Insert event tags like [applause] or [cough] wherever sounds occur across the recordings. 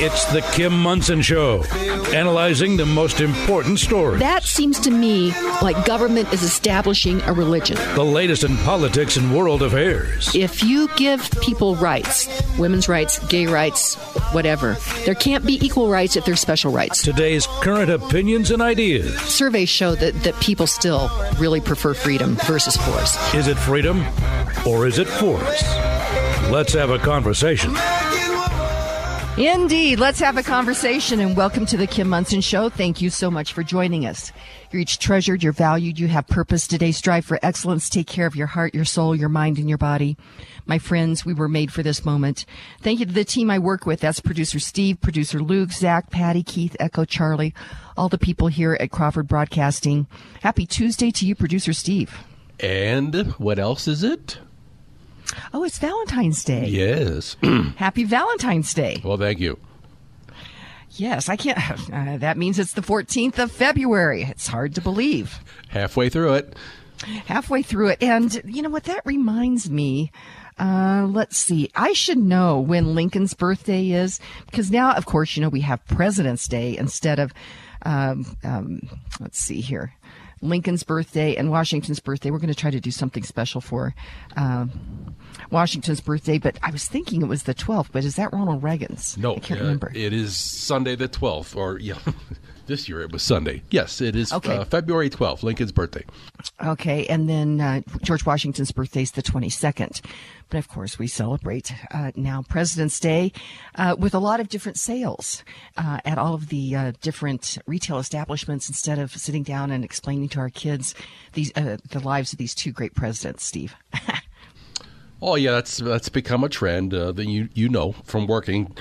It's the Kim Monson Show, analyzing the most important stories. That seems to me like government is establishing a religion. The latest in politics and world affairs. If you give people rights, women's rights, gay rights, whatever, there can't be equal rights if there's special rights. Today's current opinions and ideas. Surveys show that, that people still really prefer freedom versus force. Is it freedom or is it force? Let's have a conversation. Indeed. Let's have a conversation and welcome to the Kim Monson Show. Thank you so much for joining us. You're each treasured, you're valued, you have purpose. Today, strive for excellence. Take care of your heart, your soul, your mind, and your body. My friends, we were made for this moment. Thank you to the team I work with. That's producer Steve, producer Luke, Zach, Patty, Keith, Echo, Charlie, all the people here at Crawford Broadcasting. Happy Tuesday to you, producer Steve. And what else is it? Oh, it's Valentine's Day. Yes. [clears throat] Happy Valentine's Day. well, thank you. Yes, I can't. [sighs] Uh, that means it's the 14th of February. It's hard to believe. Halfway through it. Halfway through it. And you know what? That reminds me. Uh, let's see. I should know when Lincoln's birthday is because now, of course, you know, we have President's Day instead of, um, um, let's see here. Lincoln's birthday and Washington's birthday. We're going to try to do something special for um, Washington's birthday, but I was thinking it was the 12th, but is that Ronald Reagan's? No, I can't uh, remember. It is Sunday the 12th, or [laughs] yeah, this year it was Sunday. Yes, it is Okay. uh, February 12th, Lincoln's birthday. Okay, and then uh, George Washington's birthday is the 22nd. But of course, we celebrate uh, now President's Day uh, with a lot of different sales uh, at all of the uh, different retail establishments instead of sitting down and explaining to our kids these uh, the lives of these two great presidents, Steve. [laughs] Oh yeah, that's that's become a trend uh, that you you know from working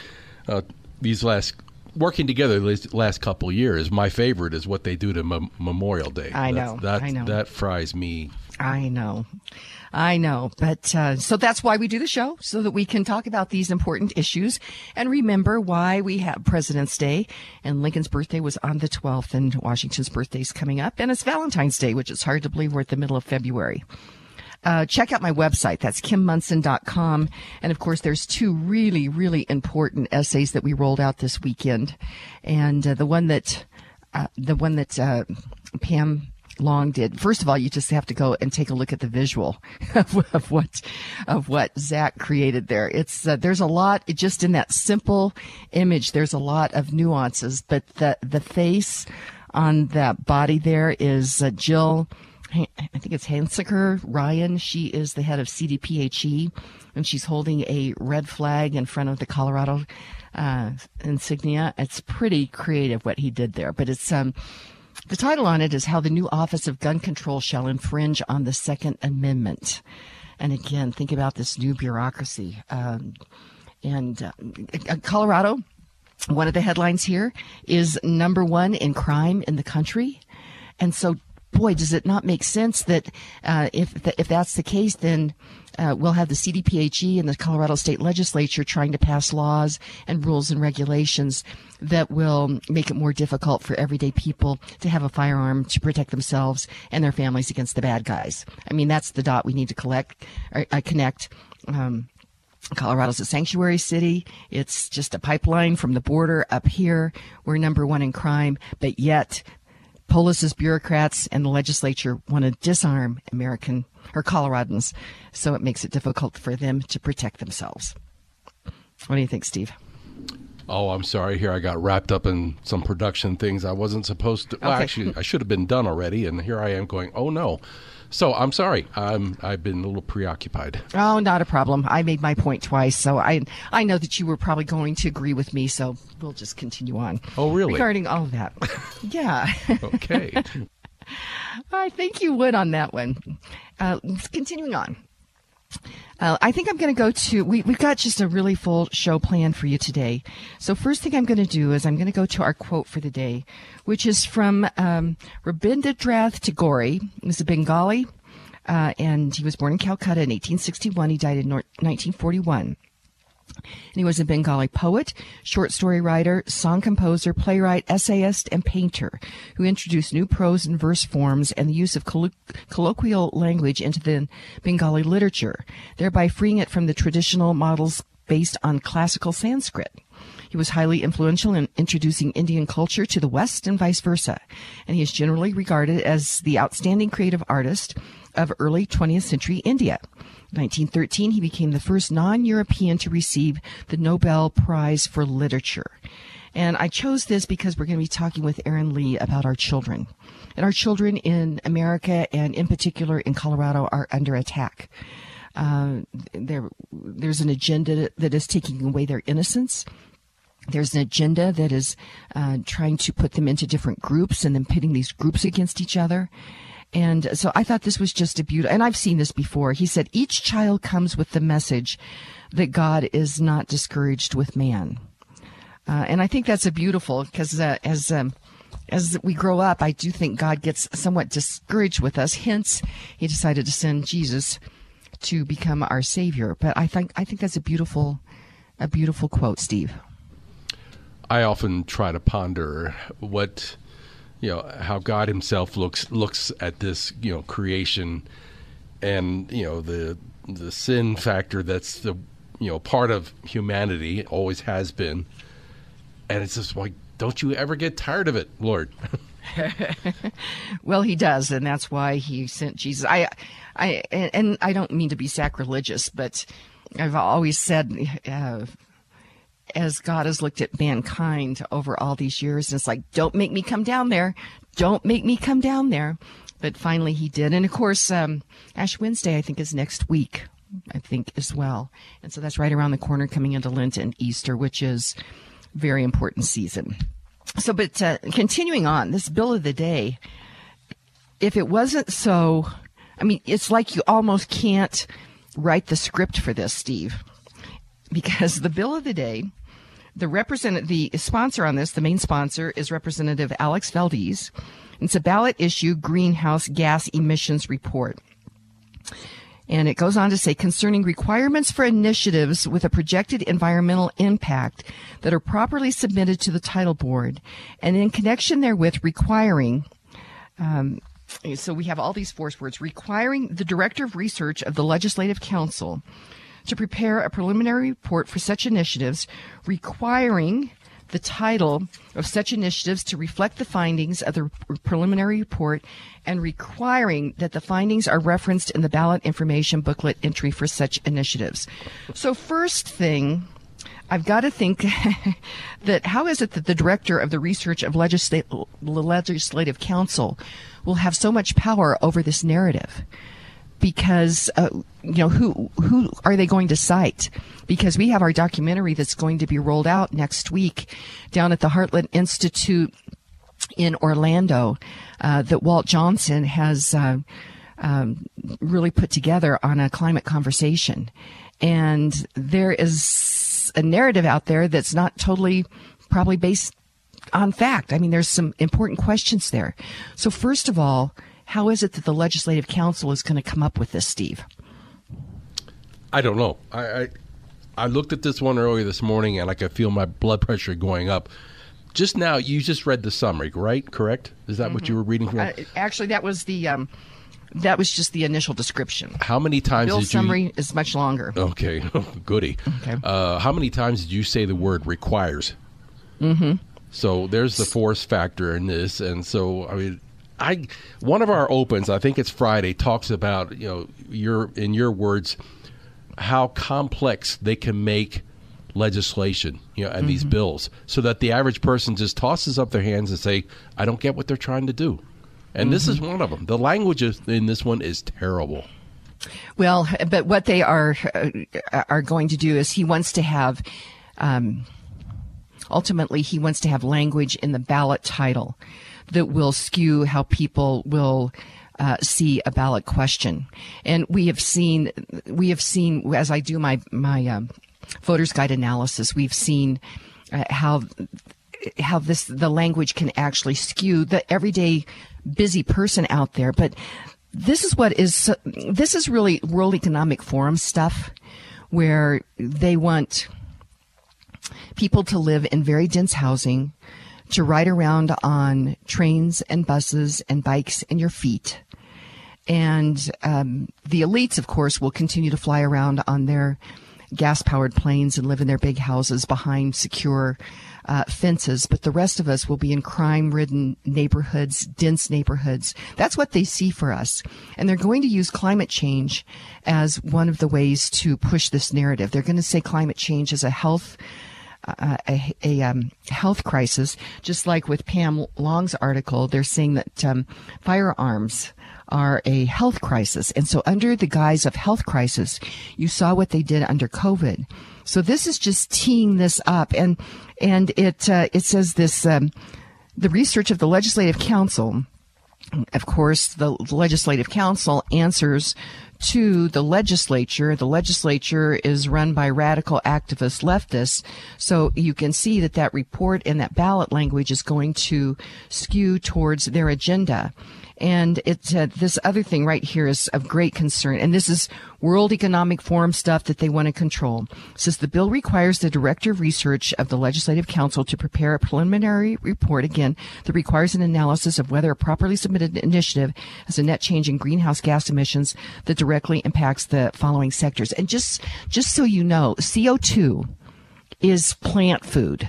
uh, these last working together these last couple years. My favorite is what they do to Mem- Memorial Day. I That's- know, that I know. that fries me. I know. I know. But uh, so that's why we do the show, so that we can talk about these important issues and remember why we have President's Day. And Lincoln's birthday was on the 12th, and Washington's birthday is coming up. And it's Valentine's Day, which is hard to believe we're at the middle of February. Uh, check out my website. That's kimmonson.com. And of course, there's two really, really important essays that we rolled out this weekend. And uh, the one that, uh, the one that, uh, Pam Long did. First of all, you just have to go and take a look at the visual [laughs] of, of what, of what Zach created there. It's, uh, there's a lot just in that simple image. There's a lot of nuances, but the, the face on that body there is uh, Jill I think it's Hunsaker Ryan. She is the head of CDPHE, and she's holding a red flag in front of the Colorado uh, insignia. It's pretty creative what he did there, but it's um, the title on it is "How the New Office of Gun Control Shall Infringe on the Second Amendment." And again, think about this new bureaucracy. Um, and uh, uh, Colorado, one of the headlines here is number one in crime in the country. And so, boy, does it not make sense that uh, if th- if that's the case, then uh, we'll have the CDPHE and the Colorado State Legislature trying to pass laws and rules and regulations that will make it more difficult for everyday people to have a firearm to protect themselves and their families against the bad guys. I mean, that's the dot we need to collect or uh, connect. Um, Colorado's a sanctuary city. It's just a pipeline from the border up here. We're number one in crime, but yet Polis's bureaucrats and the legislature want to disarm American or Coloradans, so it makes it difficult for them to protect themselves. What do you think, Steve? Oh, I'm sorry. Here I got wrapped up in some production things I wasn't supposed to. Well, actually, I should have been done already, and here I am going. Oh no. So I'm sorry. I'm I've been a little preoccupied. Oh, not a problem. I made my point twice, so I I know that you were probably going to agree with me, so we'll just continue on. Oh, really? Regarding all that. [laughs] yeah. Okay. [laughs] I think you would on that one. Uh, continuing on. Uh, I think I'm going to go to. We, we've got just a really full show planned for you today. So first thing I'm going to do is I'm going to go to our quote for the day, which is from um, Rabindranath Tagore. He was a Bengali, uh, and he was born in Calcutta in 1861. He died in nor- 1941. And he was a Bengali poet, short story writer, song composer, playwright, essayist, and painter who introduced new prose and verse forms and the use of collo- colloquial language into the Bengali literature, thereby freeing it from the traditional models based on classical Sanskrit. He was highly influential in introducing Indian culture to the West and vice versa. And he is generally regarded as the outstanding creative artist of early 20th century India. 1913, he became the first non-European to receive the Nobel Prize for Literature. And I chose this because we're going to be talking with Erin Lee about our children. And our children in America and in particular in Colorado are under attack. Uh, there, there's an agenda that is taking away their innocence. There's an agenda that is uh, trying to put them into different groups and then pitting these groups against each other. And so I thought this was just a beautiful, and I've seen this before. He said, each child comes with the message that God is not discouraged with man. Uh, and I think that's a beautiful because uh, as um, as we grow up, I do think God gets somewhat discouraged with us. Hence, He decided to send Jesus to become our Savior. But I think I think that's a beautiful a beautiful quote, Steve. I often try to ponder what you know how God Himself looks looks at this you know creation, and you know the the sin factor that's the you know part of humanity always has been, and it's just like don't you ever get tired of it, Lord? [laughs] well, he does, and that's why he sent Jesus. I, I, and I don't mean to be sacrilegious, but I've always said, uh, as God has looked at mankind over all these years, And it's like, don't make me come down there. Don't make me come down there. But finally he did. And of course, um, Ash Wednesday, I think, is next week, I think, as well. And so that's right around the corner coming into Lent and Easter, which is very important season. So, but uh, continuing on, this bill of the day, if it wasn't so, I mean, it's like you almost can't write the script for this, Steve, because the bill of the day the representative, the sponsor on this, the main sponsor is Representative Alex Valdez. It's a ballot issue greenhouse gas emissions report. And it goes on to say concerning requirements for initiatives with a projected environmental impact that are properly submitted to the title board and in connection therewith requiring um, so we have all these force words requiring the director of research of the legislative council to prepare a preliminary report for such initiatives, requiring the title of such initiatives to reflect the findings of the preliminary report and requiring that the findings are referenced in the ballot information booklet entry for such initiatives. So first thing, I've got to think [laughs] that how is it that the director of the research of legislative, legislative council will have so much power over this narrative? Because uh, you know who who are they going to cite? Because we have our documentary that's going to be rolled out next week down at the Heartland Institute in Orlando uh, that Walt Johnson has uh, um, really put together on a climate conversation, and there is a narrative out there that's not totally probably based on fact. I mean, there's some important questions there. So first of all how is it that the Legislative Council is going to come up with this, Steve? I don't know. I, I, I looked at this one earlier this morning, and I could feel my blood pressure going up. Just now, you just read the summary, right? Correct? Is that mm-hmm. what you were reading from? Uh, actually, that was the. Um, that was just the initial description. How many times did you? Bill summary you... is much longer. Okay, [laughs] goody. Okay. Uh, how many times did you say the word requires? Mm-hmm. So there's the force factor in this, and so I mean, I one of our opens, I think it's Friday, talks about you know your in your words how complex they can make legislation, you know, and mm-hmm. these bills, so that the average person just tosses up their hands and say, "I don't get what they're trying to do." And mm-hmm. this is mm-hmm. one of them. The language in this one is terrible. Well, but what they are uh, are going to do is he wants to have. Um, ultimately, he wants to have language in the ballot title that will skew how people will uh, see a ballot question. And we have seen, we have seen, as I do my my um, voters guide analysis, we've seen uh, how how this the language can actually skew the everyday busy person out there. But this is what is this is really World Economic Forum stuff, where they want people to live in very dense housing to ride around on trains and buses and bikes and your feet. And um, the elites, of course, will continue to fly around on their gas powered planes and live in their big houses behind secure uh, fences, but the rest of us will be in crime ridden neighborhoods, dense neighborhoods. That's what they see for us. And they're going to use climate change as one of the ways to push this narrative. They're going to say climate change is a health uh, a, a um, health crisis, just like with Pam Long's article, they're saying that um, firearms are a health crisis. And so, under the guise of health crisis, you saw what they did under COVID. So this is just teeing this up, and and it uh, it says this um, the research of the Legislative Council. Of course, the Legislative Council answers to the legislature. The legislature is run by radical activist leftists. So you can see that that report and that ballot language is going to skew towards their agenda. And it's uh, this other thing right here is of great concern. And this is World Economic Forum stuff that they want to control. It says the bill requires the director of research of the Legislative Council to prepare a preliminary report again that requires an analysis of whether a properly submitted initiative has a net change in greenhouse gas emissions that directly impacts the following sectors. And just just so you know, CO2 is plant food.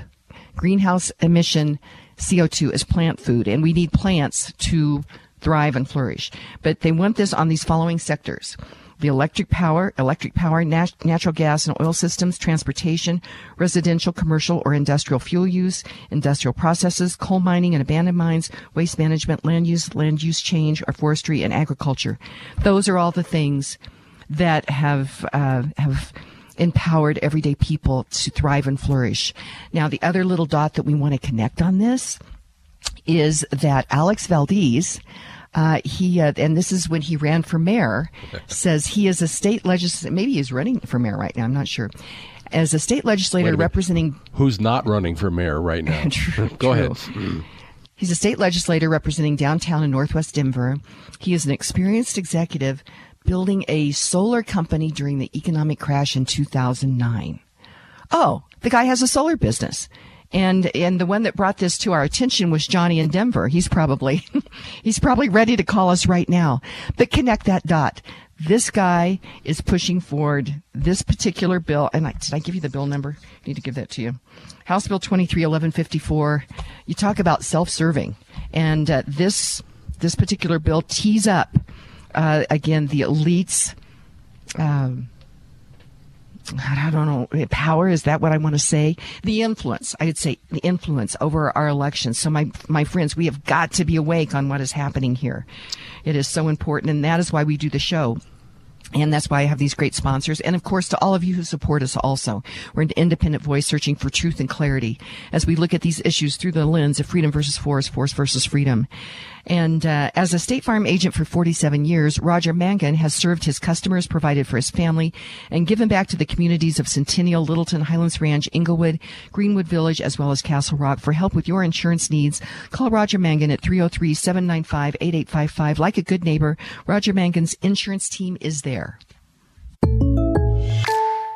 Greenhouse emission CO2 is plant food, and we need plants to thrive and flourish. But they want this on these following sectors. The electric power, electric power, nat- natural gas and oil systems, transportation, residential, commercial, or industrial fuel use, industrial processes, coal mining and abandoned mines, waste management, land use, land use change, or forestry and agriculture. Those are all the things that have uh, have empowered everyday people to thrive and flourish. Now, the other little dot that we want to connect on this is that Alex Valdez, uh, he uh, and this is when he ran for mayor, [laughs] says he is a state legislator. Maybe he's running for mayor right now. I'm not sure. As a state legislator a representing, who's not running for mayor right now? [laughs] [laughs] true, Go true. ahead. Mm. He's a state legislator representing downtown and northwest Denver. He is an experienced executive building a solar company during the economic crash in 2009. Oh, the guy has a solar business. And and the one that brought this to our attention was Johnny in Denver. He's probably [laughs] he's probably ready to call us right now. But connect that dot. This guy is pushing forward this particular bill. And I, did I give you the bill number? I need to give that to you. House Bill 231154. You talk about self-serving, and uh, this this particular bill tees up uh, again the elites. Um, I don't know, power, is that what I want to say? The influence, I'd say the influence over our elections. So my, my friends, we have got to be awake on what is happening here. It is so important. And that is why we do the show. And that's why I have these great sponsors. And of course, to all of you who support us also. We're an independent voice searching for truth and clarity as we look at these issues through the lens of freedom versus force, force versus freedom. And uh, as a State Farm agent for 47 years, Roger Mangan has served his customers, provided for his family, and given back to the communities of Centennial, Littleton, Highlands Ranch, Englewood, Greenwood Village, as well as Castle Rock. For help with your insurance needs, call Roger Mangan at 303-795-8855. Like a good neighbor, Roger Mangan's insurance team is there.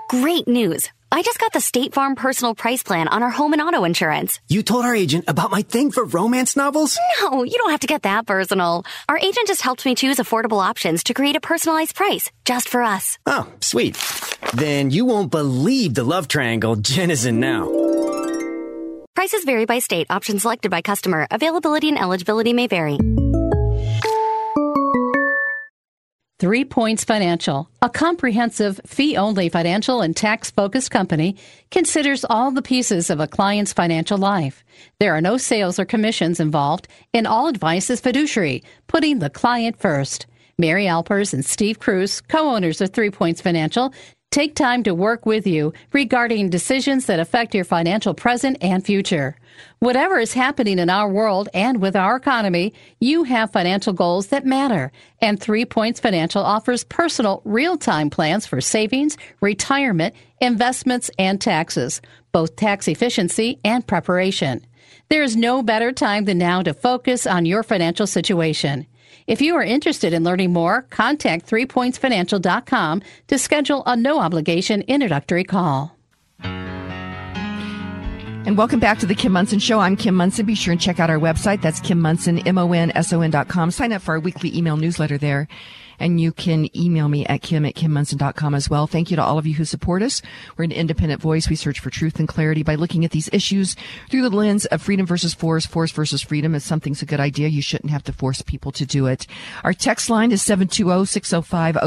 Great news. I just got the State Farm personal price plan on our home and auto insurance. You told our agent about my thing for romance novels? No, you don't have to get that personal. Our agent just helped me choose affordable options to create a personalized price just for us. Oh, sweet. Then you won't believe the love triangle Jen is in now. Prices vary by state. Options selected by customer. Availability and eligibility may vary. Three Points Financial, a comprehensive fee only financial and tax focused company, considers all the pieces of a client's financial life. There are no sales or commissions involved, and all advice is fiduciary, putting the client first. Mary Alpers and Steve Cruz, co owners of Three Points Financial, take time to work with you regarding decisions that affect your financial present and future. Whatever is happening in our world and with our economy, you have financial goals that matter. And Three Points Financial offers personal, real time plans for savings, retirement, investments, and taxes, both tax efficiency and preparation. There is no better time than now to focus on your financial situation. If you are interested in learning more, contact threepointsfinancial.com to schedule a no obligation introductory call. And welcome back to the Kim Monson Show. I'm Kim Monson. Be sure and check out our website. That's Kim Monson, M-O-N-S-O-N dot com. Sign up for our weekly email newsletter there. And you can email me at kim at kimmonson.com as well. Thank you to all of you who support us. We're an independent voice. We search for truth and clarity by looking at these issues through the lens of freedom versus force, force versus freedom. If something's a good idea, you shouldn't have to force people to do it. Our text line is 720-605-0647,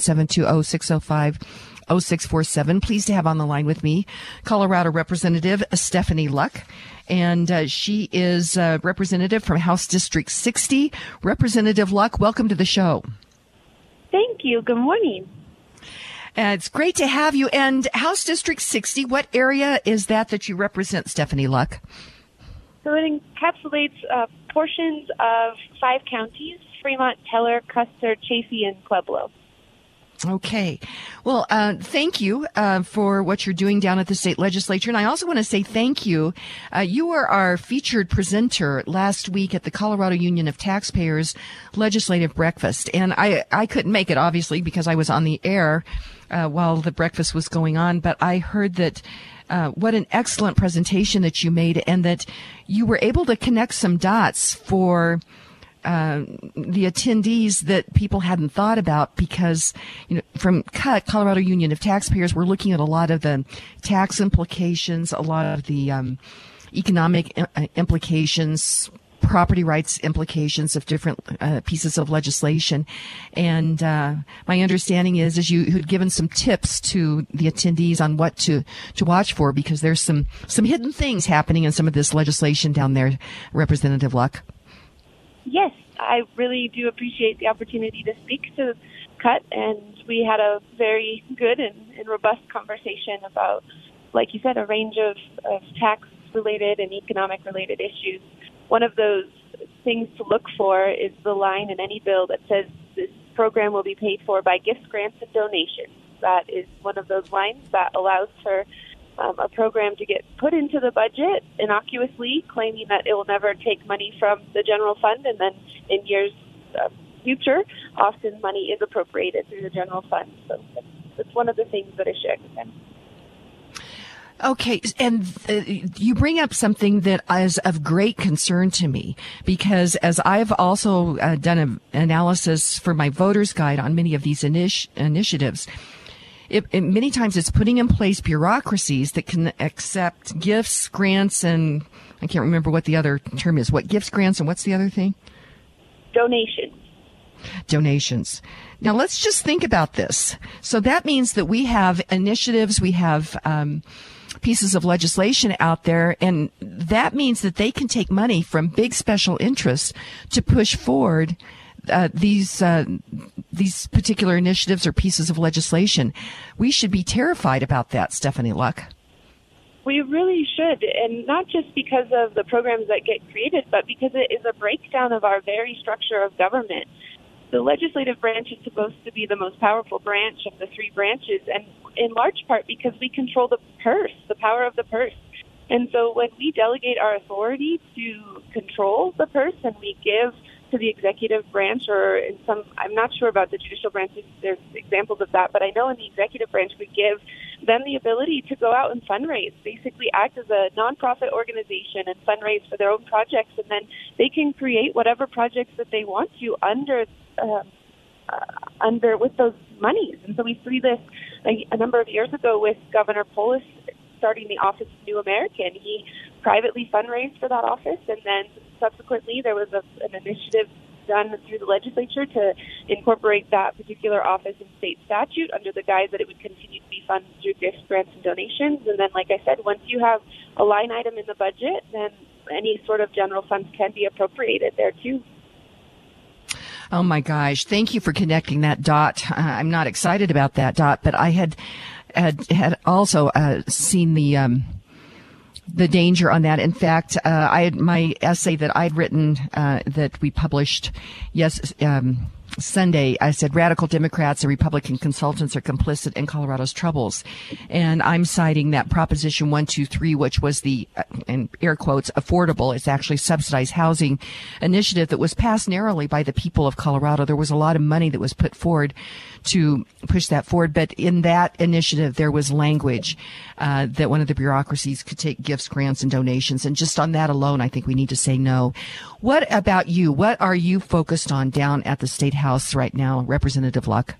720-605 0647. Pleased to have on the line with me Colorado Representative Stephanie Luck. And uh, she is a representative from House District 60. Representative Luck, welcome to the show. Thank you. Good morning. Uh, it's great to have you. And House District 60, what area is that that you represent, Stephanie Luck? So it encapsulates uh, portions of five counties Fremont, Teller, Custer, Chaffee, and Pueblo. Okay. Well, uh, thank you uh, for what you're doing down at the state legislature. And I also want to say thank you. Uh, you were our featured presenter last week at the Colorado Union of Taxpayers legislative breakfast. And I, I couldn't make it, obviously, because I was on the air uh, while the breakfast was going on. But I heard that. Uh, what an excellent presentation that you made, and that you were able to connect some dots for uh, the attendees that people hadn't thought about because, you know, from CUT, Colorado Union of Taxpayers, we're looking at a lot of the tax implications, a lot of the um, economic uh, implications, property rights implications of different uh, pieces of legislation. And uh, my understanding is, is you had given some tips to the attendees on what to to watch for because there's some some hidden things happening in some of this legislation down there, Representative Luck. Yes, I really do appreciate the opportunity to speak to CUT, and we had a very good and, and robust conversation about, like you said, a range of, of tax related and economic related issues. One of those things to look for is the line in any bill that says this program will be paid for by gifts, grants, and donations. That is one of those lines that allows for um, a program to get put into the budget innocuously, claiming that it will never take money from the general fund, and then in years uh, future, often money is appropriated through the general fund. So that's, one of the things that I shared with them. Okay, and uh, you bring up something that is of great concern to me because as I've also uh, done an analysis for my voters guide on many of these initi- initiatives, it, it, many times it's putting in place bureaucracies that can accept gifts, grants, and I can't remember what the other term is. What gifts, grants, and what's the other thing? Donations. Donations. Now let's just think about this. So that means that we have initiatives, we have um, pieces of legislation out there, and that means that they can take money from big special interests to push forward uh, these uh, these particular initiatives or pieces of legislation. We should be terrified about that, Stephanie Luck. We really should, and not just because of the programs that get created, but because it is a breakdown of our very structure of government. The legislative branch is supposed to be the most powerful branch of the three branches, and in large part because we control the purse, the power of the purse. And so when we delegate our authority to control the purse and we give to the executive branch or in some I'm not sure about the judicial branch there's examples of that but I know in the executive branch we give them the ability to go out and fundraise basically act as a nonprofit organization and fundraise for their own projects and then they can create whatever projects that they want to under uh, uh, under with those monies. And so we see this a, a number of years ago with Governor Polis starting the Office of New American he privately fundraised for that office and then subsequently, there was a, an initiative done through the legislature to incorporate that particular office in state statute under the guise that it would continue to be funded through gifts, grants, and donations. And then, like I said, once you have a line item in the budget, then any sort of general funds can be appropriated there too. Oh my gosh. Thank you for connecting that dot. Uh, I'm not excited about that dot, but I had, had, had also, uh, seen the, um, the danger on that. In fact, uh, I had my essay that I'd written uh, that we published yes um, Sunday, I said radical Democrats and Republican consultants are complicit in Colorado's troubles. And I'm citing that Proposition 123, which was the, uh, in air quotes, affordable, it's actually subsidized housing initiative that was passed narrowly by the people of Colorado. There was a lot of money that was put forward to push that forward. But in that initiative, there was language uh, that one of the bureaucracies could take gifts, grants, and donations. And just on that alone, I think we need to say no. What about you? What are you focused on down at the State House right now, Representative Luck?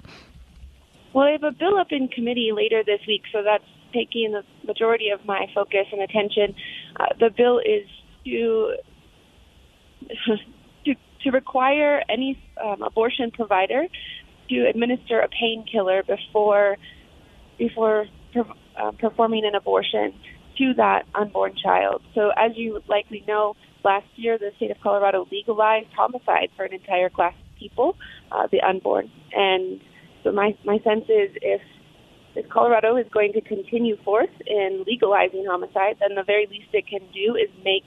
Well, I have a bill up in committee later this week, so that's taking the majority of my focus and attention. Uh, the bill is to [laughs] to, to require any um, abortion provider to administer a painkiller before before uh, performing an abortion to that unborn child. So, as you likely know, last year the state of Colorado legalized homicide for an entire class of people, uh, the unborn. And so, my my sense is if if Colorado is going to continue forth in legalizing homicide, then the very least it can do is make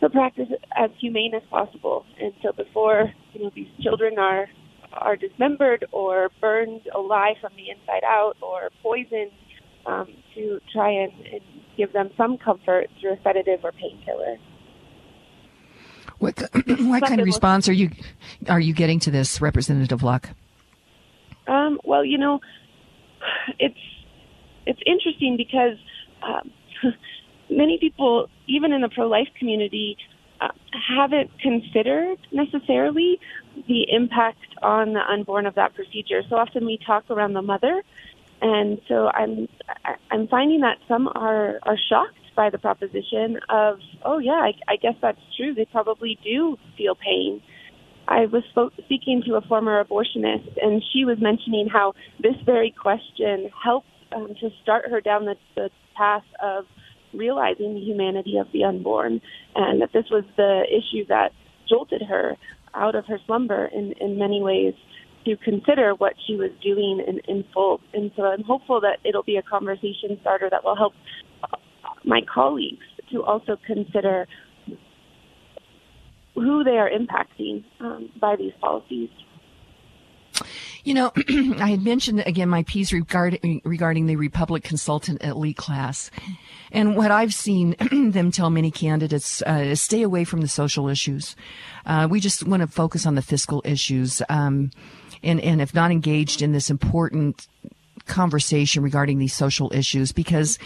the practice as humane as possible. And so, before you know these children are are dismembered or burned alive from the inside out or poisoned um, to try and, and, give them some comfort through a sedative or painkiller. What, [clears throat] what kind of response are you are you getting to this, Representative Luck? Um, well, you know, it's it's interesting because um, [laughs] many people, even in the pro-life community, uh, haven't considered necessarily the impact on the unborn of that procedure. So often we talk around the mother, and so I'm I'm finding that some are are shocked by the proposition of, oh yeah, I, I guess that's true. They probably do feel pain. I was speaking to a former abortionist, and she was mentioning how this very question helped um, to start her down the, the path of realizing the humanity of the unborn, and that this was the issue that jolted her out of her slumber in, in many ways to consider what she was doing in, in full. And so I'm hopeful that it'll be a conversation starter that will help my colleagues to also consider who they are impacting um, by these policies. You know, [clears throat] I had mentioned again my piece regarding regarding the Republic consultant elite class, and what I've seen [clears throat] them tell many candidates uh, is stay away from the social issues. Uh, we just want to focus on the fiscal issues, um, and and if not engaged in this important conversation regarding these social issues, because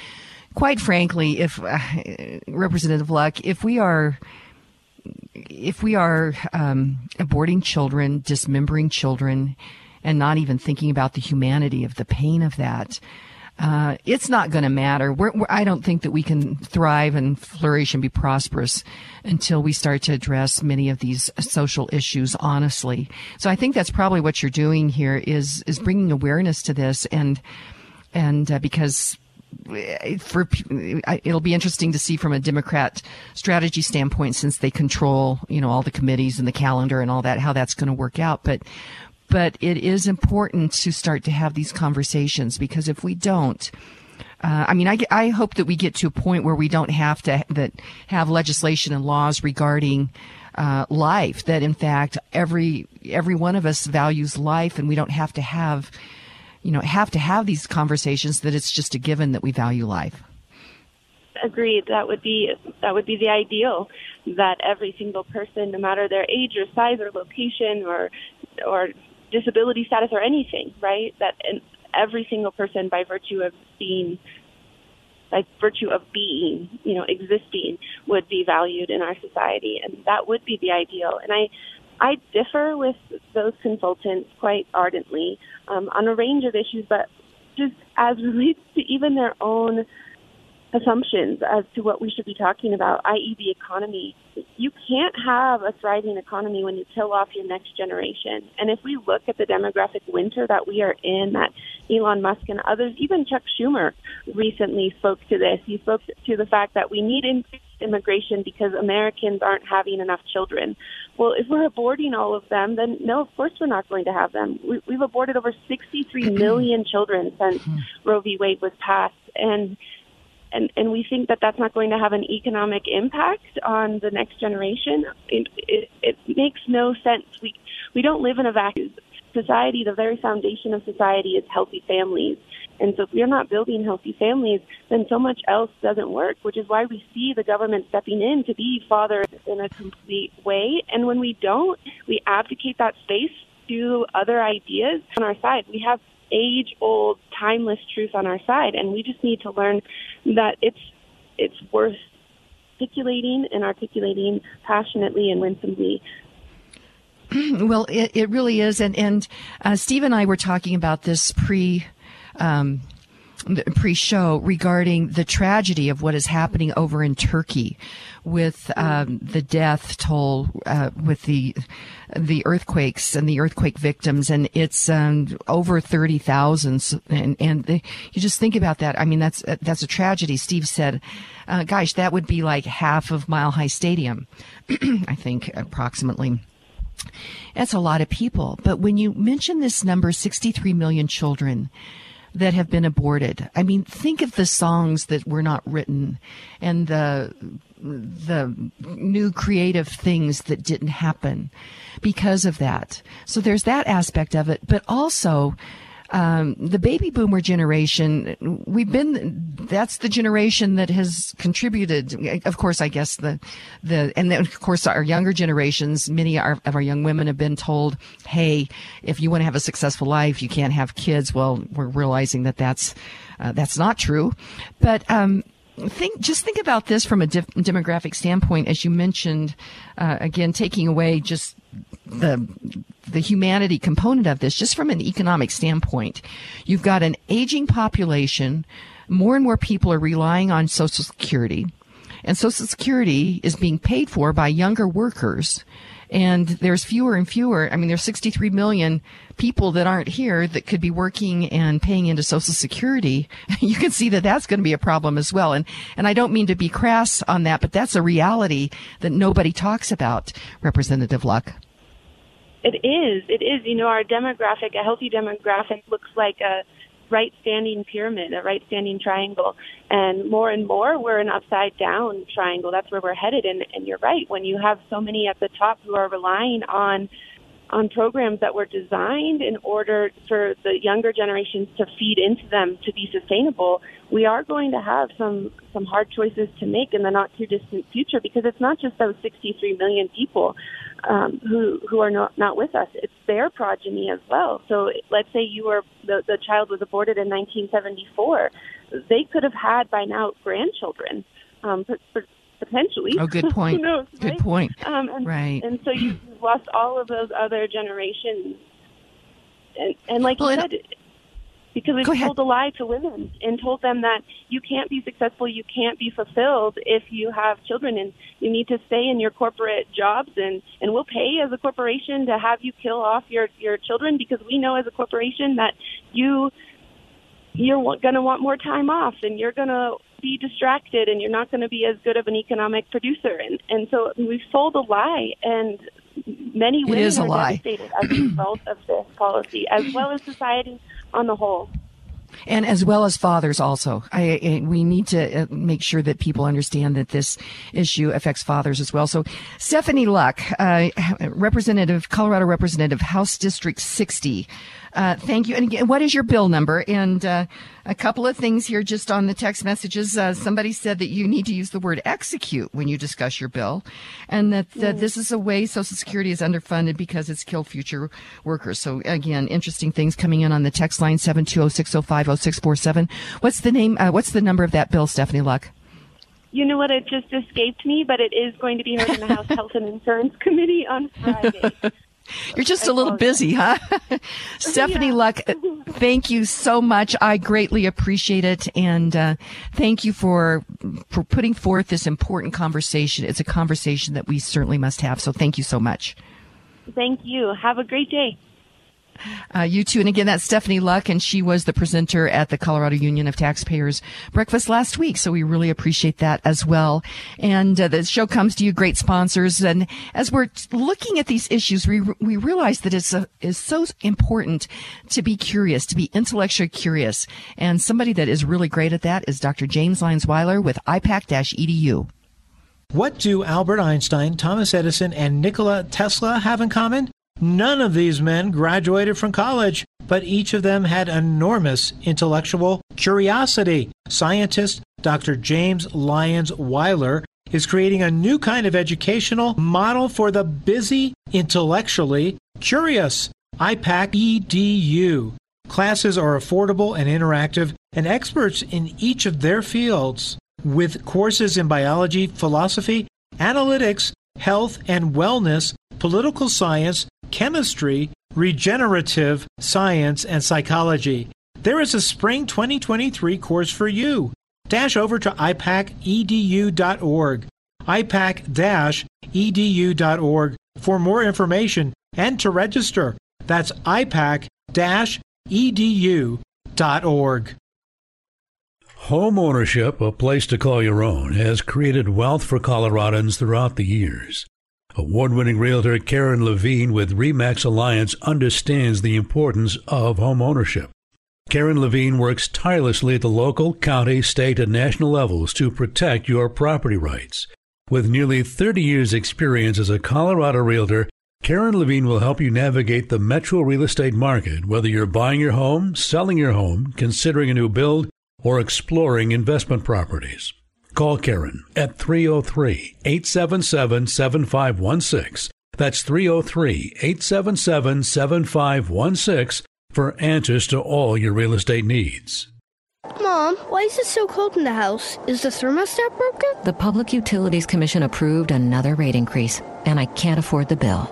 quite frankly, if uh, Representative Luck, if we are if we are um, aborting children, dismembering children, and not even thinking about the humanity of the pain of that, uh, it's not going to matter. We're, we're, I don't think that we can thrive and flourish and be prosperous until we start to address many of these social issues honestly. So I think that's probably what you're doing here is is bringing awareness to this and and uh, because for it'll be interesting to see from a Democrat strategy standpoint since they control you know all the committees and the calendar and all that how that's going to work out but but it is important to start to have these conversations because if we don't uh, I mean, I, I hope that we get to a point where we don't have to that have legislation and laws regarding uh, life. That in fact, every every one of us values life, and we don't have to have you know, have to have these conversations that it's just a given that we value life. Agreed. That would be that would be the ideal that every single person, no matter their age or size or location or or disability status or anything, right? That every single person, by virtue of being by virtue of being, you know, existing, would be valued in our society, and that would be the ideal. And I, I differ with those consultants quite ardently um, on a range of issues, but just as relates to even their own assumptions as to what we should be talking about, i.e., the economy. You can't have a thriving economy when you kill off your next generation. And if we look at the demographic winter that we are in, that Elon Musk and others, even Chuck Schumer recently spoke to this. He spoke to the fact that we need increased immigration because Americans aren't having enough children. Well, if we're aborting all of them, then no, of course we're not going to have them. We, we've aborted over 63 million children since hmm. Roe v. Wade was passed. And and and we think that that's not going to have an economic impact on the next generation. It, it, it makes no sense. We we don't live in a vacuum. Society, the very foundation of society, is healthy families. And so if we're not building healthy families, then so much else doesn't work, which is why we see the government stepping in to be father in a complete way. And when we don't, we abdicate that space to other ideas on our side. We have age old, timeless truth on our side, and we just need to learn that it's it's worth articulating and articulating passionately and winsomely [clears throat] well, it, it really is. And, and uh, Steve and I were talking about this pre. Um, pre-show regarding the tragedy of what is happening over in Turkey with um, the death toll uh, with the the earthquakes and the earthquake victims, and it's um, over thirty thousand. And and you just think about that. I mean, that's that's a tragedy. Steve said, uh, "Gosh, that would be like half of Mile High Stadium, [clears throat] I think, approximately." That's a lot of people. But when you mention this number, 63 million children that have been aborted, I mean, think of the songs that were not written and the, the new creative things that didn't happen because of that. So there's that aspect of it, but also, um, the baby boomer generation, we've been, that's the generation that has contributed. Of course, I guess the, the, and then of course our younger generations, many of our young women have been told, Hey, if you want to have a successful life, you can't have kids. Well, we're realizing that that's, uh, that's not true. But, um, think just think about this from a dif- demographic standpoint as you mentioned uh, again taking away just the the humanity component of this just from an economic standpoint you've got an aging population more and more people are relying on social security and social security is being paid for by younger workers and there's fewer and fewer. I mean, there's 63 million people that aren't here that could be working and paying into Social Security. [laughs] You can see that that's going to be a problem as well. And and I don't mean to be crass on that, but that's a reality that nobody talks about. Representative Luck. It is. It is. You know, our demographic, a healthy demographic, looks like a right standing pyramid, a right standing triangle. And more and more, we're an upside down triangle. That's where we're headed. And, and you're right. When you have so many at the top who are relying on on programs that were designed in order for the younger generations to feed into them to be sustainable, we are going to have some some hard choices to make in the not too distant future because it's not just those 63 million people um, who who are not not with us; it's their progeny as well. So let's say you were the the child was aborted in 1974, they could have had by now grandchildren. Um, for, for potentially. Oh, good [laughs] point. knows, good right? point. Um, and, right. And so you've lost all of those other generations. And, and like well, you said, because we've told a lie to women and told them that you can't be successful, you can't be fulfilled if you have children, and you need to stay in your corporate jobs, and and we'll pay as a corporation to have you kill off your your children because we know as a corporation that you you're going to want more time off and you're going to be distracted and you're not going to be as good of an economic producer and and so we've sold a lie and many women are lie. devastated as a result of this policy as well as society on the whole and as well as fathers also I, I, we need to uh, make sure that people understand that this issue affects fathers as well so stephanie luck uh, representative colorado representative house district 60 uh, thank you. And again, what is your bill number? And uh, a couple of things here just on the text messages. Uh, somebody said that you need to use the word execute when you discuss your bill, and that, that this is a way Social Security is underfunded because it's killed future workers. So again, interesting things coming in on the text line seven two zero six zero five zero six four seven. What's the name? Uh, what's the number of that bill, Stephanie Luck? You know what? It just escaped me, but it is going to be heard in the House [laughs] Health and Insurance Committee on Friday. [laughs] You're just a little busy, huh? [laughs] [laughs] Stephanie yeah. Luck, thank you so much. I greatly appreciate it. And uh, thank you for, for putting forth this important conversation. It's a conversation that we certainly must have. So thank you so much. Thank you. Have a great day. Uh, you too. And again, that's Stephanie Luck, and she was the presenter at the Colorado Union of Taxpayers breakfast last week. So we really appreciate that as well. And uh, the show comes to you, great sponsors. And as we're looking at these issues, we we realize that it's a, is so important to be curious, to be intellectually curious. And somebody that is really great at that is Dr. James Lyons Weiler with IPAK-EDU. What do Albert Einstein, Thomas Edison, and Nikola Tesla have in common? None of these men graduated from college, but each of them had enormous intellectual curiosity. Scientist Dr. James Lyons Weiler is creating a new kind of educational model for the busy, intellectually curious. IPAK EDU. Classes are affordable and interactive, and experts in each of their fields with courses in biology, philosophy, analytics, health and wellness, political science, chemistry, regenerative science, and psychology. There is a spring 2023 course for you. Dash over to ipacedu.org, ipak-edu.org for more information and to register. That's ipak-edu.org. Home ownership, a place to call your own, has created wealth for Coloradans throughout the years. Award winning realtor Karen Levine with REMAX Alliance understands the importance of home ownership. Karen Levine works tirelessly at the local, county, state, and national levels to protect your property rights. With nearly 30 years' experience as a Colorado realtor, Karen Levine will help you navigate the metro real estate market, whether you're buying your home, selling your home, considering a new build, or exploring investment properties. Call Karen at 303 877 7516. That's 303 877 7516 for answers to all your real estate needs. Mom, why is it so cold in the house? Is the thermostat broken? The Public Utilities Commission approved another rate increase, and I can't afford the bill.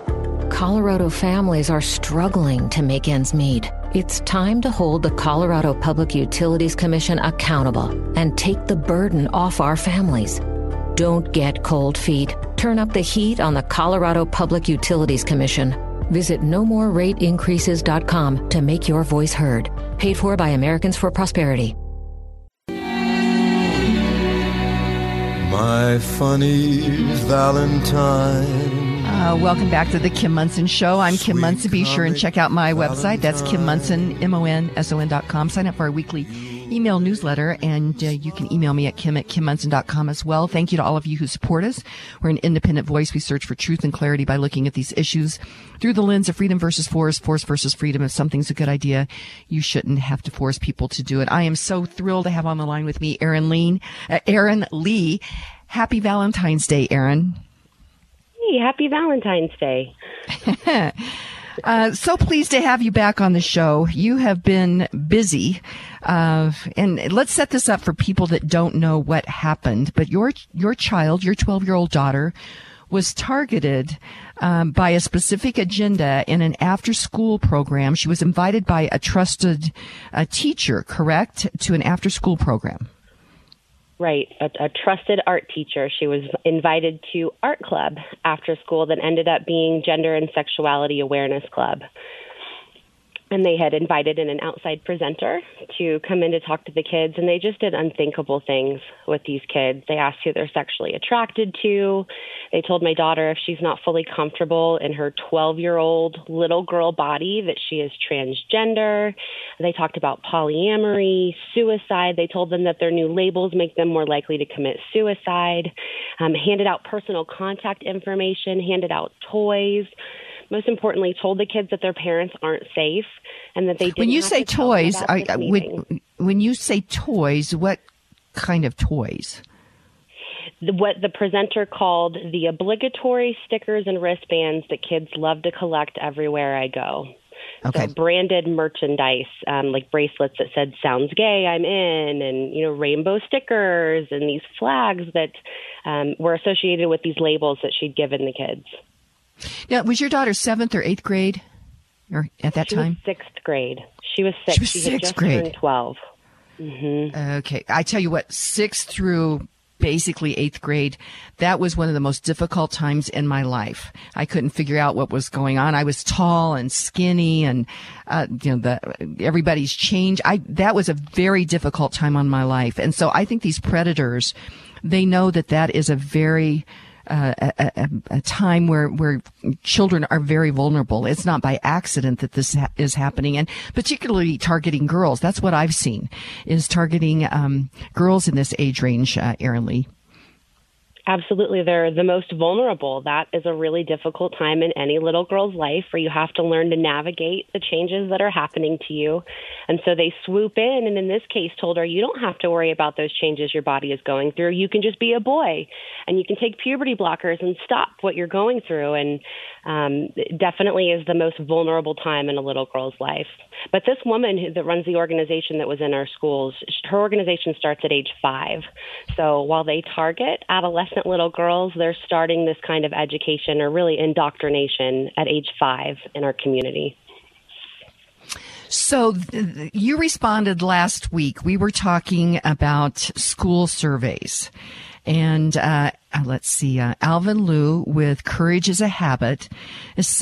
Colorado families are struggling to make ends meet. It's time to hold the Colorado Public Utilities Commission accountable and take the burden off our families. Don't get cold feet. Turn up the heat on the Colorado Public Utilities Commission. Visit nomorerateincreases.com to make your voice heard. Paid for by Americans for Prosperity. My funny Valentine. Uh, welcome back to the Kim Monson Show. I'm Kim Monson. Be sure and check out my website. That's Kim Monson, M-O-N-S-O-N dot com. Sign up for our weekly email newsletter, and uh, you can email me at kim at kimmonson.com as well. Thank you to all of you who support us. We're an independent voice. We search for truth and clarity by looking at these issues through the lens of freedom versus force, force versus freedom. If something's a good idea, you shouldn't have to force people to do it. I am so thrilled to have on the line with me Aaron Lean, uh, Erin Lee. Happy Valentine's Day, Erin. Hey, happy Valentine's Day. [laughs] uh, so pleased to have you back on the show. You have been busy, uh, and let's set this up for people that don't know what happened. But your your child, your twelve year old daughter, was targeted um, by a specific agenda in an after school program. She was invited by a trusted uh, teacher, correct, to an after school program. Right, a, a, trusted art teacher. She was invited to art club after school that ended up being gender and sexuality awareness club. And they had invited in an outside presenter to come in to talk to the kids and they just did unthinkable things with these kids. They asked who they're sexually attracted to they told my daughter if she's not fully comfortable in her 12 year old little girl body that she is transgender they talked about polyamory suicide they told them that their new labels make them more likely to commit suicide um, handed out personal contact information handed out toys most importantly, told the kids that their parents aren't safe and that they didn't. When you say to toys, I, when, when you say toys, what kind of toys? What the presenter called the obligatory stickers and wristbands that kids love to collect everywhere I go. Okay. So branded merchandise, um, like bracelets that said "Sounds gay, I'm in," and you know rainbow stickers and these flags that um, were associated with these labels that she'd given the kids. Now, was your daughter seventh or eighth grade, or at that she time? sixth grade. She was six. She was she sixth just grade. 12 mm-hmm. Okay, I tell you what, sixth through basically eighth grade, that was one of the most difficult times in my life. I couldn't figure out what was going on. I was tall and skinny and, uh, you know, the, everybody's changed. I, that was a very difficult time on my life. And so I think these predators, they know that that is a very, a, a, a, time where where children are very vulnerable. It's not by accident that this ha- is happening, and particularly targeting girls. That's what I've seen is targeting um, girls in this age range. Uh, Erin Lee. Absolutely. They're the most vulnerable. That is a really difficult time in any little girl's life where you have to learn to navigate the changes that are happening to you. And so they swoop in and in this case told her, you don't have to worry about those changes your body is going through. You can just be a boy and you can take puberty blockers and stop what you're going through. And um, definitely is the most vulnerable time in a little girl's life. But this woman who, that runs the organization that was in our schools, her organization starts at age five. So while they target adolescent little girls, they're starting this kind of education or really indoctrination at age five in our community. So you responded last week. We were talking about school surveys. And uh, uh, let's see, uh, Alvin Liu with Courage is a Habit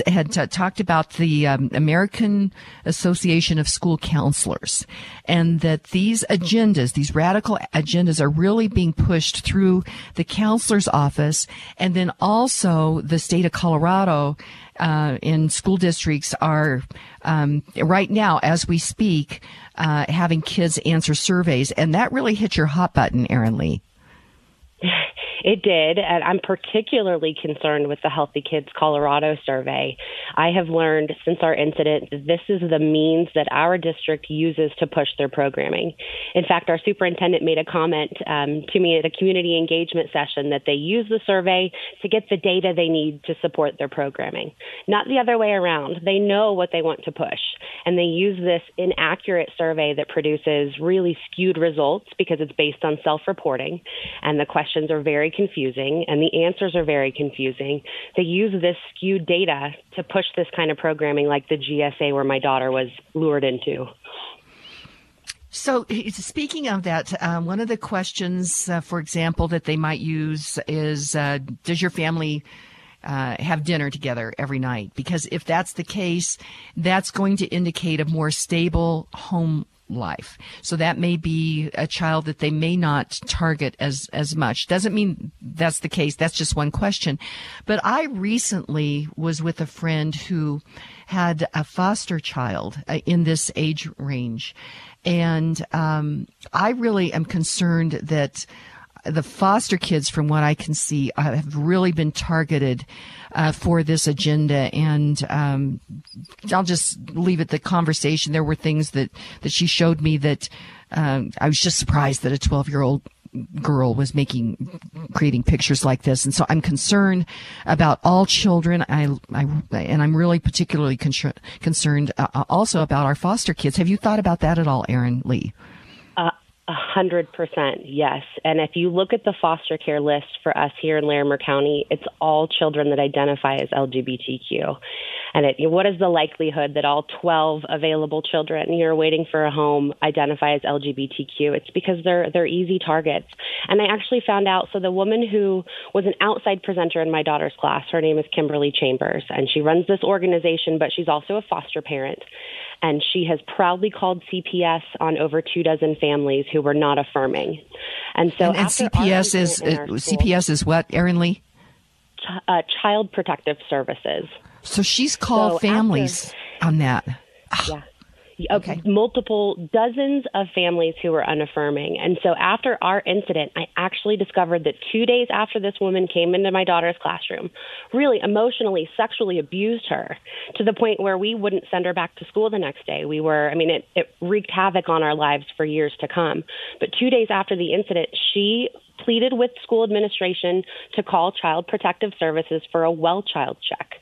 had t- talked about the um, American Association of School Counselors and that these agendas, these radical agendas are really being pushed through the counselor's office and then also the state of Colorado uh, in school districts are um, right now, as we speak, uh, having kids answer surveys, and that really hit your hot button, Erin Lee. [laughs] It did, and I'm particularly concerned with the Healthy Kids Colorado survey. I have learned since our incident that this is the means that our district uses to push their programming. In fact, our superintendent made a comment um, to me at a community engagement session that they use the survey to get the data they need to support their programming, not the other way around. They know what they want to push, and they use this inaccurate survey that produces really skewed results because it's based on self reporting, and the questions are very confusing and the answers are very confusing. They use this skewed data to push this kind of programming like the GSA where my daughter was lured into. So, speaking of that, um, one of the questions, uh, for example, that they might use is uh, Does your family uh, have dinner together every night? Because if that's the case, that's going to indicate a more stable home life. So that may be a child that they may not target as, as much. Doesn't mean that's the case. That's just one question. But I recently was with a friend who had a foster child uh, in this age range. And um, I really am concerned that the foster kids, from what I can see, uh, have really been targeted uh, for this agenda. And um, I'll just leave it the conversation. There were things that that she showed me that um, I was just surprised that a 12 year old girl was making creating pictures like this and so i'm concerned about all children i, I and i'm really particularly con- concerned uh, also about our foster kids have you thought about that at all erin lee a hundred percent, yes. And if you look at the foster care list for us here in Larimer County, it's all children that identify as LGBTQ. And it, what is the likelihood that all 12 available children you're waiting for a home identify as LGBTQ? It's because they're they're easy targets. And I actually found out. So the woman who was an outside presenter in my daughter's class, her name is Kimberly Chambers, and she runs this organization, but she's also a foster parent and she has proudly called CPS on over two dozen families who were not affirming. And so, and, and CPS is uh, CPS is what, Erin Lee? Ch- uh, Child Protective Services. So she's called so families after, on that. Yeah okay. multiple dozens of families who were unaffirming. And so after our incident, I actually discovered that two days after this woman came into my daughter's classroom, really emotionally, sexually abused her to the point where we wouldn't send her back to school the next day. We were, I mean, it, it wreaked havoc on our lives for years to come. But two days after the incident, she pleaded with school administration to call Child Protective Services for a well child check.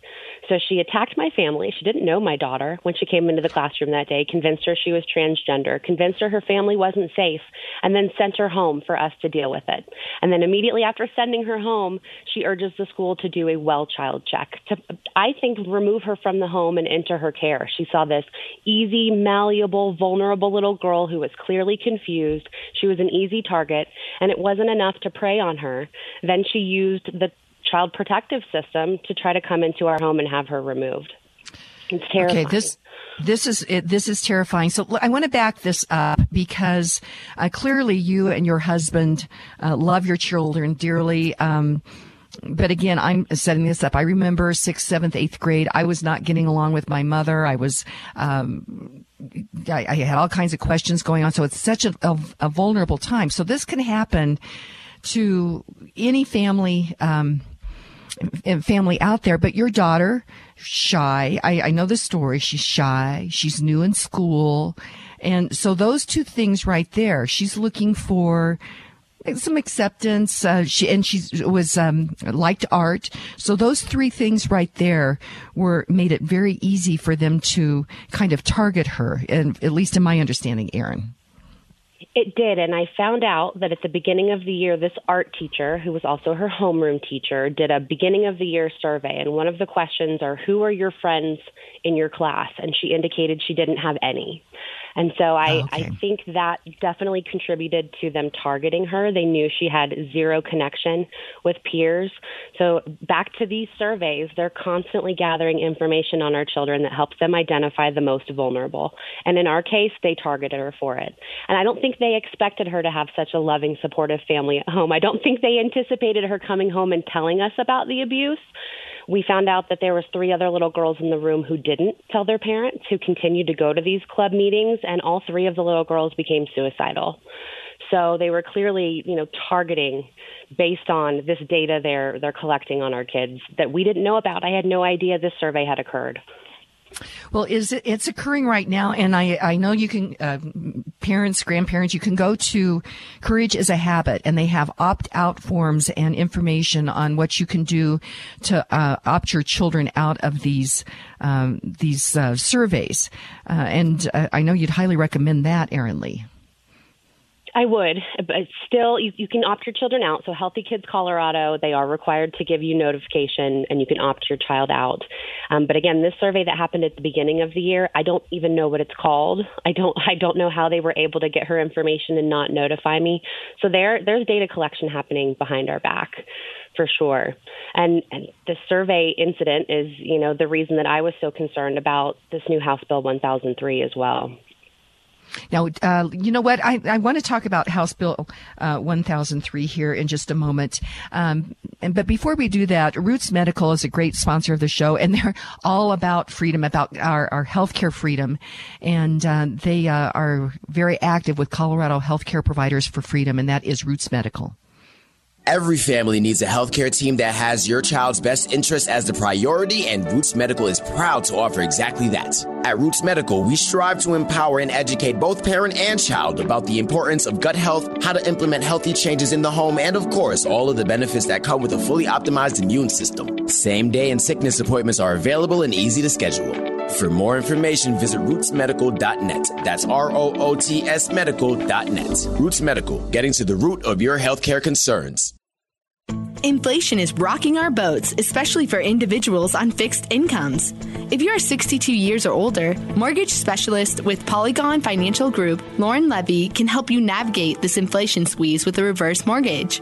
So she attacked my family. She didn't know my daughter when she came into the classroom that day, convinced her she was transgender, convinced her her family wasn't safe, and then sent her home for us to deal with it. And then immediately after sending her home, she urges the school to do a well child check to, I think, remove her from the home and into her care. She saw this easy, malleable, vulnerable little girl who was clearly confused. She was an easy target, and it wasn't enough to prey on her. Then she used the child protective system to try to come into our home and have her removed. It's terrifying. Okay, this this is it, this is terrifying. So I want to back this up because uh, clearly you and your husband uh, love your children dearly. Um, but again, I'm setting this up. I remember sixth, seventh, eighth grade. I was not getting along with my mother. I was, um, I, I, had all kinds of questions going on. So it's such a, a, a vulnerable time. So this can happen to any family. Um, family out there, but your daughter, shy. I, I know the story. She's shy. She's new in school. And so those two things right there, she's looking for some acceptance. Uh, she and she was um, liked art. So those three things right there were made it very easy for them to kind of target her. And at least in my understanding, Erin. It did, and I found out that at the beginning of the year, this art teacher, who was also her homeroom teacher, did a beginning of the year survey. And one of the questions are, Who are your friends in your class? And she indicated she didn't have any. And so I, oh, okay. I think that definitely contributed to them targeting her. They knew she had zero connection with peers. So back to these surveys, they're constantly gathering information on our children that helps them identify the most vulnerable. And in our case, they targeted her for it. And I don't think they expected her to have such a loving, supportive family at home. I don't think they anticipated her coming home and telling us about the abuse. We found out that there was three other little girls in the room who didn't tell their parents, who continued to go to these club meetings, and all three of the little girls became suicidal. So they were clearly, you know, targeting based on this data they're they're collecting on our kids that we didn't know about. I had no idea this survey had occurred. Well, is it, it's occurring right now, and I I know you can uh, parents, grandparents, you can go to Courage is a Habit, and they have opt out forms and information on what you can do to uh, opt your children out of these um, these uh, surveys, uh, and uh, I know you'd highly recommend that, Erin Lee. I would, but still, you, you can opt your children out. So, Healthy Kids Colorado, they are required to give you notification, and you can opt your child out. Um, but again, this survey that happened at the beginning of the year, I don't even know what it's called. I don't, [laughs] I don't know how they were able to get her information and not notify me. So there, there's data collection happening behind our back for sure. And, and the survey incident is, you know, the reason that I was so concerned about this new House Bill 1003 as well. Now, uh, you know what? I, I want to talk about House Bill uh, 1003 here in just a moment. Um, and, but before we do that, Roots Medical is a great sponsor of the show, and they're all about freedom, about our, our healthcare freedom. And uh, they uh, are very active with Colorado Healthcare Providers for Freedom, and that is Roots Medical. Every family needs a healthcare team that has your child's best interest as the priority, and Roots Medical is proud to offer exactly that. At Roots Medical, we strive to empower and educate both parent and child about the importance of gut health, how to implement healthy changes in the home, and of course, all of the benefits that come with a fully optimized immune system. Same day and sickness appointments are available and easy to schedule. For more information, visit rootsmedical.net. That's R O O T S medical.net. Roots Medical, getting to the root of your healthcare concerns. Inflation is rocking our boats, especially for individuals on fixed incomes. If you are 62 years or older, mortgage specialist with Polygon Financial Group, Lauren Levy, can help you navigate this inflation squeeze with a reverse mortgage.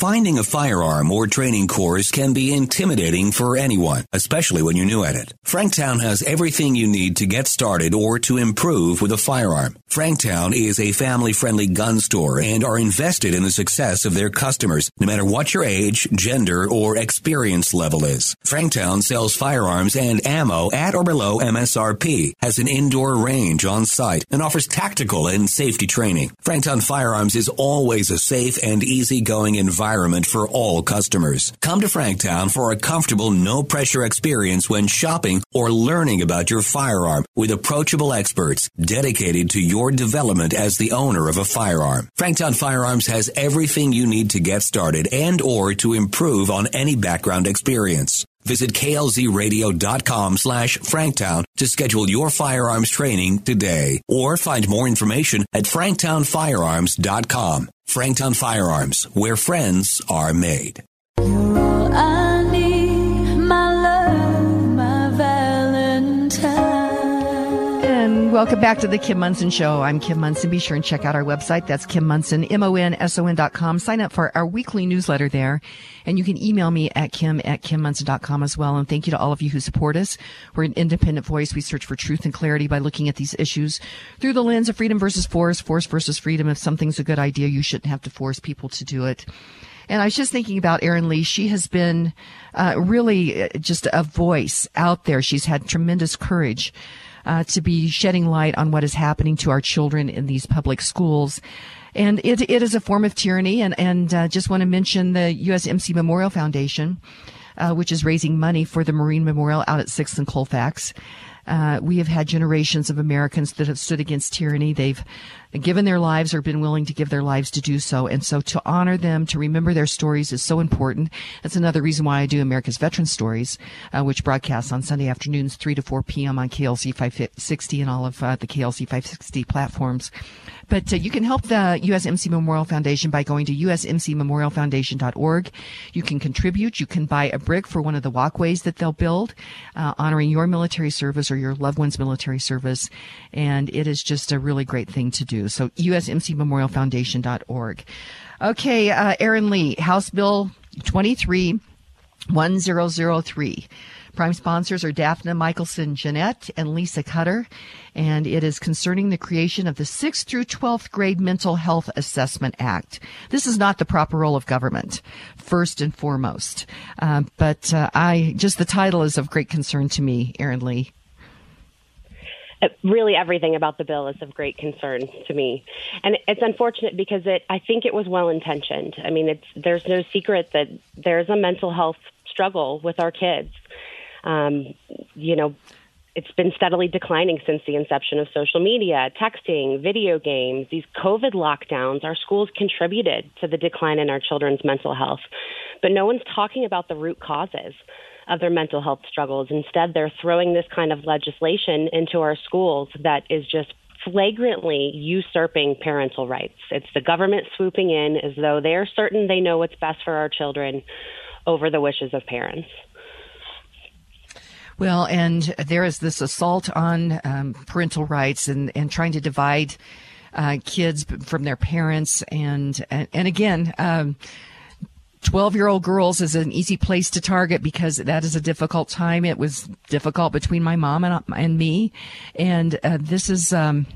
Finding a firearm or training course can be intimidating for anyone, especially when you're new at it. Franktown has everything you need to get started or to improve with a firearm. Franktown is a family friendly gun store and are invested in the success of their customers, no matter what your age, gender, or experience level is. Franktown sells firearms and ammo at or below MSRP, has an indoor range on site, and offers tactical and safety training. Franktown Firearms is always a safe and easygoing environment for all customers. Come to Franktown for a comfortable, no pressure experience when shopping or learning about your firearm with approachable experts dedicated to your development as the owner of a firearm. Franktown Firearms has everything you need to get started and or to improve on any background experience. Visit klzradio.com slash franktown to schedule your firearms training today or find more information at franktownfirearms.com. Franktown Firearms, where friends are made. Welcome back to the Kim Monson Show. I'm Kim Monson. Be sure and check out our website. That's Kim Monson, M-O-N-S-O-N dot com. Sign up for our weekly newsletter there. And you can email me at kim at kimmonson.com as well. And thank you to all of you who support us. We're an independent voice. We search for truth and clarity by looking at these issues through the lens of freedom versus force, force versus freedom. If something's a good idea, you shouldn't have to force people to do it. And I was just thinking about Erin Lee. She has been uh, really uh, just a voice out there. She's had tremendous courage uh, to be shedding light on what is happening to our children in these public schools. And it, it is a form of tyranny. And, and uh, just want to mention the USMC Memorial Foundation, uh, which is raising money for the Marine Memorial out at 6th and Colfax. Uh, we have had generations of Americans that have stood against tyranny. They've given their lives or been willing to give their lives to do so. And so to honor them, to remember their stories is so important. That's another reason why I do America's Veteran Stories, uh, which broadcasts on Sunday afternoons, 3 to 4 p.m. on KLZ 560 and all of uh, the KLZ 560 platforms. But uh, you can help the USMC Memorial Foundation by going to usmcmemorialfoundation.org. You can contribute. You can buy a brick for one of the walkways that they'll build, uh, honoring your military service or your loved one's military service. And it is just a really great thing to do. So usmcmemorialfoundation.org. Okay, uh, Erin Lee, House Bill 23 1003. Prime sponsors are Dafna Michaelson Jenet and Lisa Cutter, and it is concerning the creation of the 6th through 12th grade Mental Health Assessment Act. This is not the proper role of government, first and foremost. Uh, but uh, I just the title is of great concern to me, Erin Lee. Really everything about the bill is of great concern to me and it's unfortunate because it i think it was well intentioned i mean it's there's no secret that there's a mental health struggle with our kids um, you know, it's been steadily declining since the inception of social media, texting, video games, these COVID lockdowns. Our schools contributed to the decline in our children's mental health. But no one's talking about the root causes of their mental health struggles. Instead, they're throwing this kind of legislation into our schools that is just flagrantly usurping parental rights. It's the government swooping in as though they're certain they know what's best for our children over the wishes of parents. Well, and there is this assault on um, parental rights and, and trying to divide uh, kids from their parents. And, and, and again, um, 12 year old girls is an easy place to target because that is a difficult time. It was difficult between my mom and, and me. And uh, this is, um,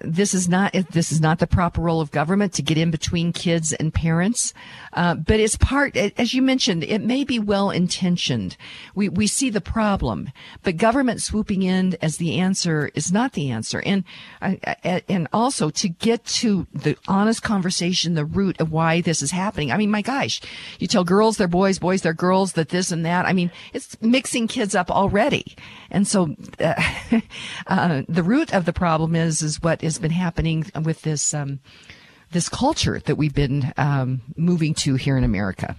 this is not this is not the proper role of government to get in between kids and parents, uh, but it's part, as you mentioned, it may be well intentioned. We we see the problem, but government swooping in as the answer is not the answer. And and also to get to the honest conversation, the root of why this is happening. I mean, my gosh, you tell girls they're boys, boys they're girls, that this and that. I mean, it's mixing kids up already, and so uh, [laughs] uh, the root of the problem is is what has been happening with this um, this culture that we've been um, moving to here in America.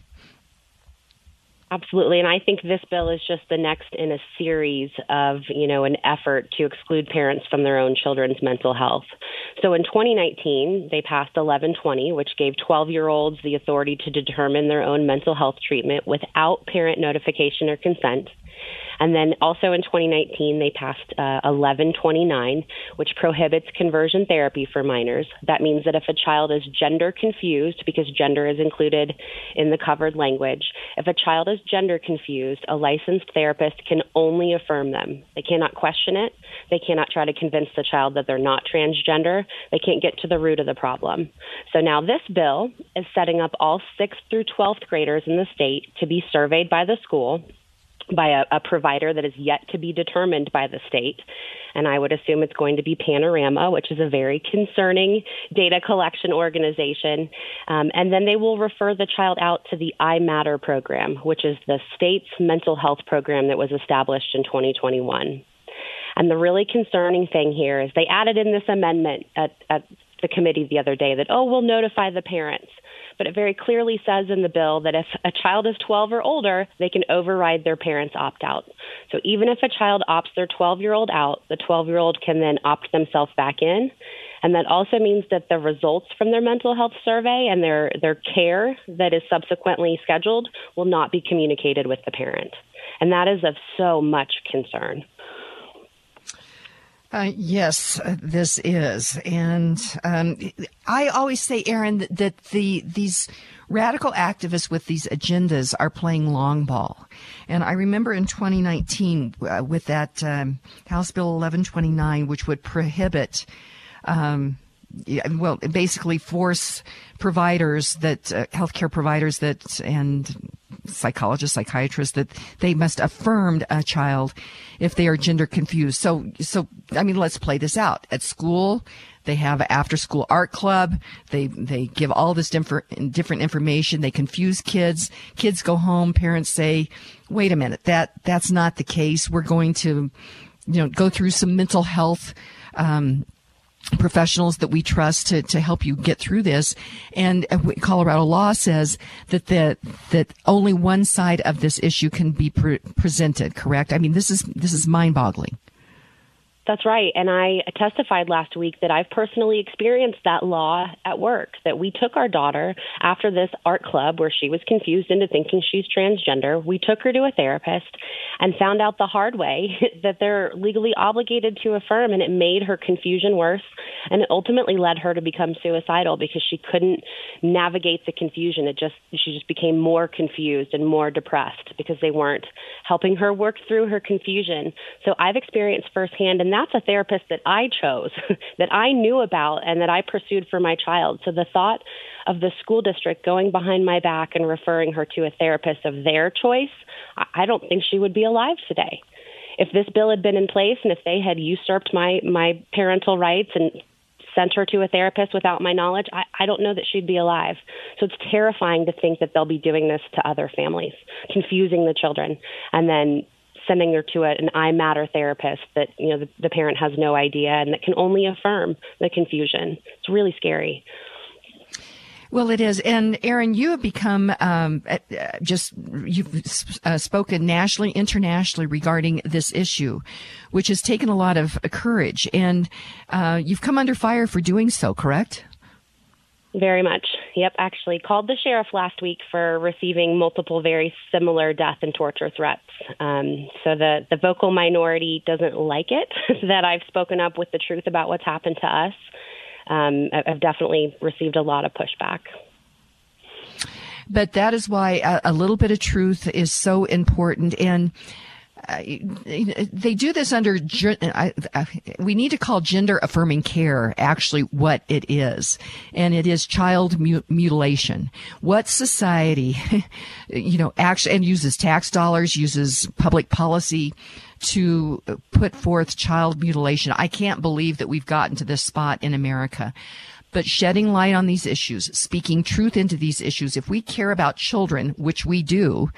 Absolutely, and I think this bill is just the next in a series of, you know, an effort to exclude parents from their own children's mental health. So in 2019, they passed 1120, which gave 12-year-olds the authority to determine their own mental health treatment without parent notification or consent. And then also in 2019, they passed uh, 1129, which prohibits conversion therapy for minors. That means that if a child is gender confused, because gender is included in the covered language, if a child is gender confused, a licensed therapist can only affirm them. They cannot question it. They cannot try to convince the child that they're not transgender. They can't get to the root of the problem. So now this bill is setting up all 6th through 12th graders in the state to be surveyed by the school by a, a, provider that is yet to be determined by the state. And I would assume it's going to be Panorama, which is a very concerning data collection organization. Um, and then they will refer the child out to the I Matter program, which is the state's mental health program that was established in 2021. And the really concerning thing here is they added in this amendment at, at the committee the other day that, oh, we'll notify the parents but it very clearly says in the bill that if a child is 12 or older, they can override their parents' opt out. So even if a child opts their 12 year old out, the 12 year old can then opt themselves back in. And that also means that the results from their mental health survey and their, their care that is subsequently scheduled will not be communicated with the parent. And that is of so much concern. Uh, yes, uh, this is, and um, I always say, Erin, that, that the these radical activists with these agendas are playing long ball. And I remember in 2019 uh, with that um, House Bill 1129, which would prohibit. Um, well, basically force providers that uh, healthcare providers that and psychologists, psychiatrists that they must affirm a child if they are gender confused. So, so I mean, let's play this out at school. They have after school art club. They they give all this different different information. They confuse kids. Kids go home. Parents say, "Wait a minute, that that's not the case. We're going to, you know, go through some mental health." Um, professionals that we trust to, to help you get through this. And uh, Colorado law says that the, that only one side of this issue can be pre- presented. Correct? I mean, this is this is mind boggling. That's right. And I testified last week that I've personally experienced that law at work. That we took our daughter after this art club where she was confused into thinking she's transgender. We took her to a therapist and found out the hard way [laughs] that they're legally obligated to affirm. And it made her confusion worse. And it ultimately led her to become suicidal because she couldn't navigate the confusion. It just, she just became more confused and more depressed because they weren't helping her work through her confusion. So I've experienced firsthand. And that's a therapist that I chose, [laughs] that I knew about, and that I pursued for my child. So the thought of the school district going behind my back and referring her to a therapist of their choice, I don't think she would be alive today. If this bill had been in place and if they had usurped my, my parental rights and sent her to a therapist without my knowledge, I, I don't know that she'd be alive. So it's terrifying to think that they'll be doing this to other families, confusing the children, and then sending her to a, an I Matter therapist that you know the, the parent has no idea and that can only affirm the confusion. It's really scary. Well, it is. And Erin, you have become um, uh, just, you've uh, spoken nationally, internationally regarding this issue, which has taken a lot of courage. And uh, you've come under fire for doing so, correct? Very much. Yep, actually called the sheriff last week for receiving multiple very similar death and torture threats. Um, so the, the vocal minority doesn't like it [laughs] that I've spoken up with the truth about what's happened to us. Um, I've definitely received a lot of pushback. But that is why a, a little bit of truth is so important. And they do this under we need to call gender affirming care actually what it is. And it is child mutilation. What society [laughs] you know actually and uses tax dollars uses public policy to put forth child mutilation. I can't believe that we've gotten to this spot in america. But shedding light on these issues, speaking truth into these issues. If we care about children, which we do,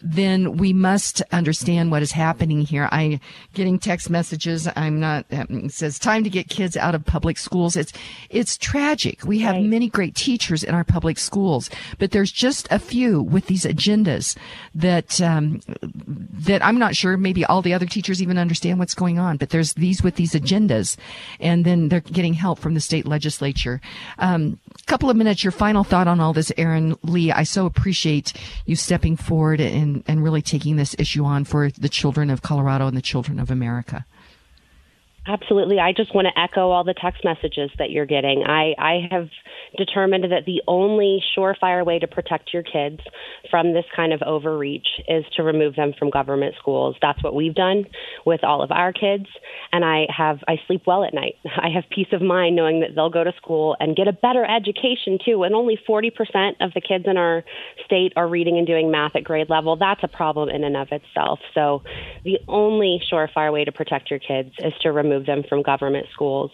then we must understand what is happening here. I getting text messages. I'm not. Um, it says time to get kids out of public schools. It's it's tragic. We have right. many great teachers in our public schools, but there's just a few with these agendas that um, that I'm not sure. Maybe all the other teachers even understand what's going on. But there's these with these agendas, and then they're getting help from the state legislature. Um, couple of minutes, your final thought on all this, Erin Lee. I so appreciate you stepping forward and, and really taking this issue on for the children of Colorado and the children of America. Absolutely. I just want to echo all the text messages that you're getting. I, I have determined that the only surefire way to protect your kids from this kind of overreach is to remove them from government schools. That's what we've done with all of our kids. And I have, I sleep well at night. [laughs] I have peace of mind knowing that they'll go to school and get a better education too. And only 40% of the kids in our state are reading and doing math at grade level. That's a problem in and of itself. So the only surefire way to protect your kids is to remove remove them from government schools.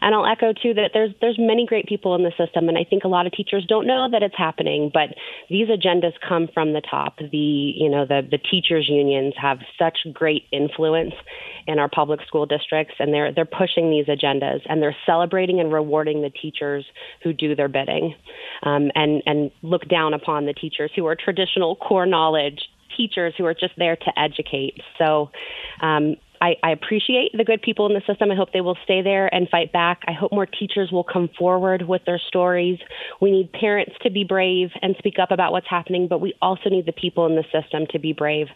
And I'll echo too that there's there's many great people in the system, and I think a lot of teachers don't know that it's happening. But these agendas come from the top. The you know the the teachers unions have such great influence in our public school districts, and they're they're pushing these agendas, and they're celebrating and rewarding the teachers who do their bidding, um, and and look down upon the teachers who are traditional core knowledge teachers who are just there to educate. So um, I, I appreciate the good people in the system. I hope they will stay there and fight back. I hope more teachers will come forward with their stories. We need parents to be brave and speak up about what's happening, but we also need the people in the system to be brave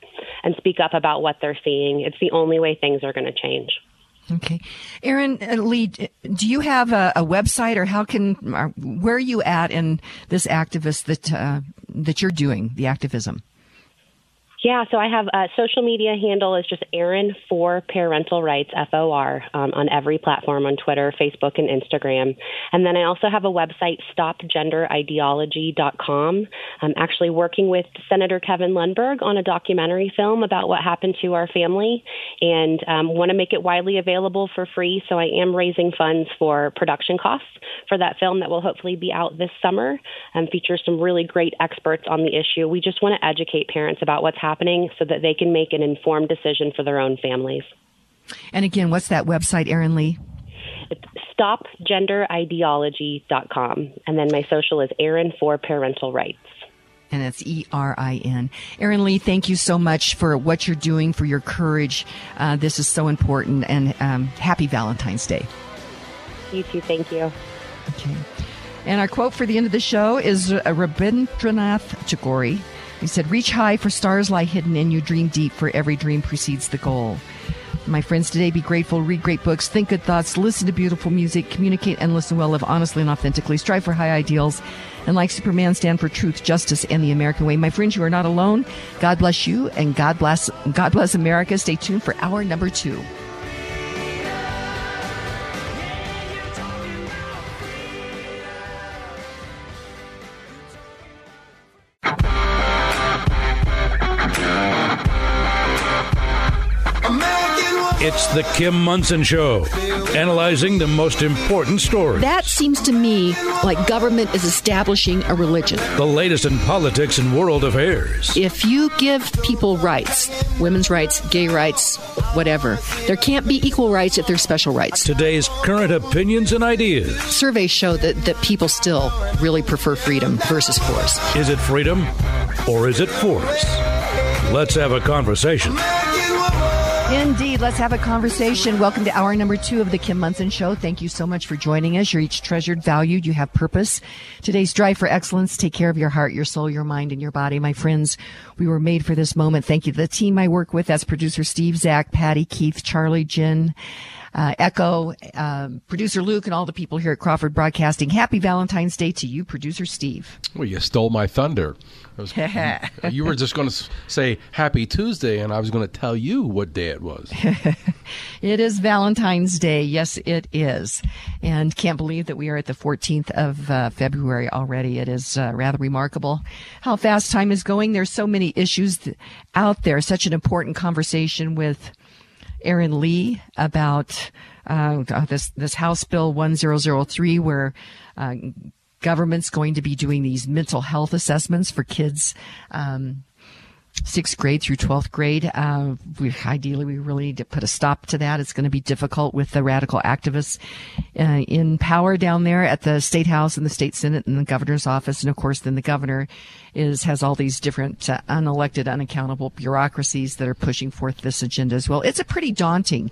and speak up about what they're seeing. It's the only way things are going to change. Okay, Erin uh, Lee, do you have a, a, website, or how can where are you at in this activist that uh, that you're doing the activism? Yeah, so I have a social media handle is just Erin for Parental Rights, F O R, um, on every platform on Twitter, Facebook, and Instagram. And then I also have a website, stopgenderideology.com. I'm actually working with Senator Kevin Lundberg on a documentary film about what happened to our family and um, want to make it widely available for free. So I am raising funds for production costs for that film that will hopefully be out this summer and feature some really great experts on the issue. We just want to educate parents about what's happening happening so that they can make an informed decision for their own families. And again, what's that website, Erin Lee? It's stopgenderideology.com. And then my social is Erin for Parental Rights. And it's E R I N. Erin Lee, thank you so much for what you're doing, for your courage. Uh, this is so important. And um, happy Valentine's Day. You too. Thank you. Okay. And our quote for the end of the show is uh, Rabindranath Tagore. He said, Reach high, for stars lie hidden in you. Dream deep, for every dream precedes the goal. My friends, today be grateful, read great books, think good thoughts, listen to beautiful music, communicate and listen well, live honestly and authentically, strive for high ideals, and like Superman, stand for truth, justice, and the American way. My friends, you are not alone. God bless you, and God bless God bless America. Stay tuned for hour number two. The Kim Monson Show, analyzing the most important stories. That seems to me like government is establishing a religion. The latest in politics and world affairs. If you give people rights, women's rights, gay rights, whatever, there can't be equal rights if there's special rights. Today's current opinions and ideas. Surveys show that, that people still really prefer freedom versus force. Is it freedom or is it force? Let's have a conversation. Indeed. Let's have a conversation. Welcome to hour number two of the Kim Monson Show. Thank you so much for joining us. You're each treasured, valued. You have purpose. Today's drive for excellence. Take care of your heart, your soul, your mind, and your body. My friends, we were made for this moment. Thank you. The team I work with, that's producer Steve, Zach, Patty, Keith, Charlie, Jen, uh, Echo, uh, producer Luke, and all the people here at Crawford Broadcasting. Happy Valentine's Day to you, producer Steve. Well, you stole my thunder. Was, [laughs] you were just going to say Happy Tuesday, and I was going to tell you what day it was. [laughs] it is Valentine's Day. Yes, it is. And can't believe that we are at the 14th of uh, February already. It is uh, rather remarkable how fast time is going. There's so many issues out there. Such an important conversation with Erin Lee about uh, this this House Bill 1003, where uh, government's going to be doing these mental health assessments for kids. Um, sixth grade through 12th grade. Uh, we, ideally, we really need to put a stop to that. It's going to be difficult with the radical activists uh, in power down there at the state house and the state senate and the governor's office. And of course, then the governor is has all these different uh, unelected, unaccountable bureaucracies that are pushing forth this agenda as well. It's a pretty daunting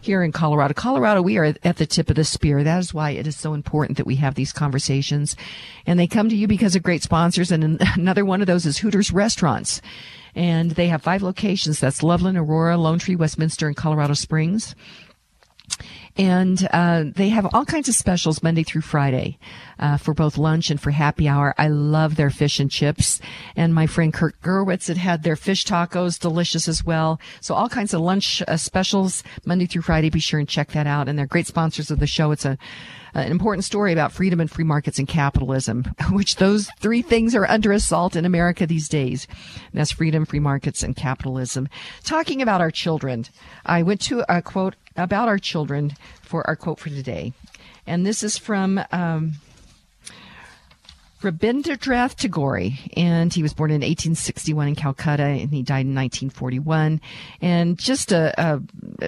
here in Colorado. Colorado, we are at the tip of the spear. That is why it is so important that we have these conversations, and they come to you because of great sponsors. And [laughs] another one of those is Hooters Restaurants. And they have five locations. That's Loveland, Aurora, Lone Tree, Westminster, and Colorado Springs and uh, they have all kinds of specials Monday through Friday uh, for both lunch and for happy hour. I love their fish and chips, and my friend Kurt Gerwitz had had their fish tacos, delicious as well. So all kinds of lunch uh, specials Monday through Friday. Be sure and check that out. And they're great sponsors of the show. It's a an important story about freedom and free markets and capitalism, [laughs] which those three things are under assault in America these days. And that's freedom, free markets, and capitalism. Talking about our children, I went to a quote about our children for our quote for today. And this is from um, Rabindranath Tagore, and he was born in 1861 in Calcutta, and he died in 1941. And just a, a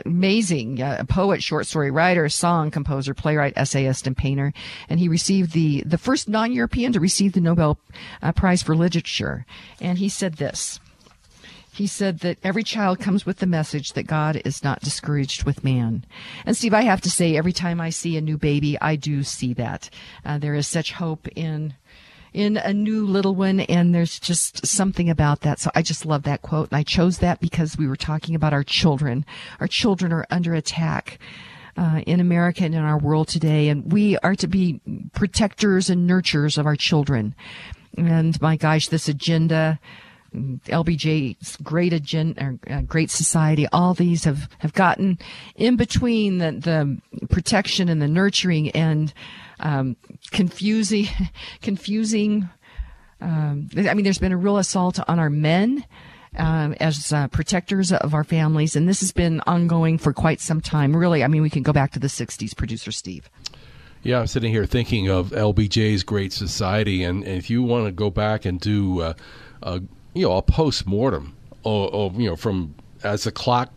amazing uh, poet, short story writer, song composer, playwright, essayist, and painter. And he received the the first non-European to receive the Nobel uh, Prize for Literature. And he said this. He said that every child comes with the message that God is not discouraged with man. And Steve, I have to say, every time I see a new baby, I do see that. Uh, there is such hope in in a new little one and there's just something about that so i just love that quote and i chose that because we were talking about our children our children are under attack uh, in America and in our world today, and we are to be protectors and nurturers of our children. And my gosh, this agenda LBJ's great agenda, uh, great society, all these have, have gotten in between the, the protection and the nurturing and um, confusing, [laughs] confusing. Um, I mean, there's been a real assault on our men. Um, as uh, protectors of our families, and this has been ongoing for quite some time. Really, I mean, we can go back to the '60s. Producer Steve. Yeah, I'm sitting here thinking of LBJ's Great Society, and, and if you want to go back and do uh, a you know a post mortem, or, or, you know from as the clock,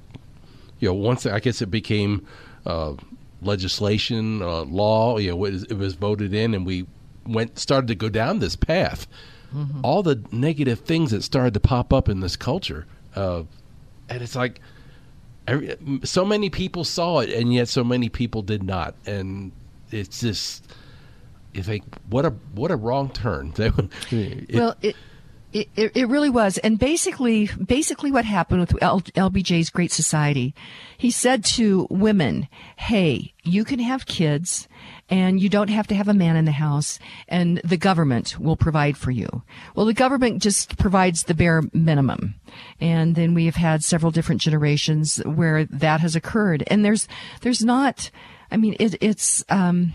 you know once I guess it became uh, legislation, uh, law, you know it was, it was, voted in, and we went started to go down this path. Mm-hmm. All the negative things that started to pop up in this culture, uh, and it's like. Every, so many people saw it, and yet so many people did not, and it's just you think what a what a wrong turn. [laughs] well, it, it, it, really was. And basically, basically what happened with L, LBJ's Great Society, he said to women, Hey, you can have kids and you don't have to have a man in the house and the government will provide for you. Well, the government just provides the bare minimum. And then we have had several different generations where that has occurred. And there's, there's not, I mean, it, it's, um,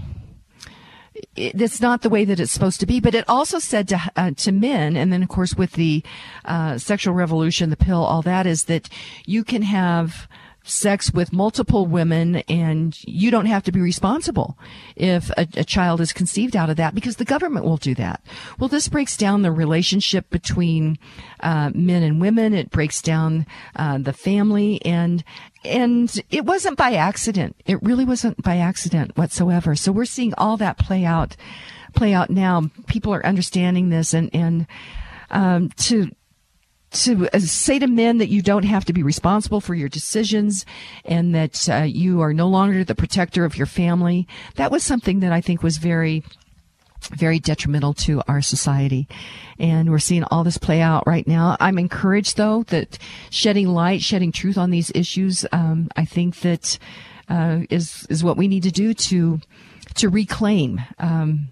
it's not the way that it's supposed to be. But it also said to uh, to men, and then of course with the uh, sexual revolution, the pill, all that is that you can have sex with multiple women and you don't have to be responsible if a, a, child is conceived out of that because the government will do that. Well, this breaks down the relationship between uh, men and women. It breaks down uh, the family and and it wasn't by accident. It really wasn't by accident whatsoever. So we're seeing all that play out play out now. People are understanding this and and um, to to uh, say to men that you don't have to be responsible for your decisions and that uh, you are no longer the protector of your family. That was something that I think was very, very detrimental to our society. And we're seeing all this play out right now. I'm encouraged though that shedding light, shedding truth on these issues, um, I think that uh, is is what we need to do to to reclaim um,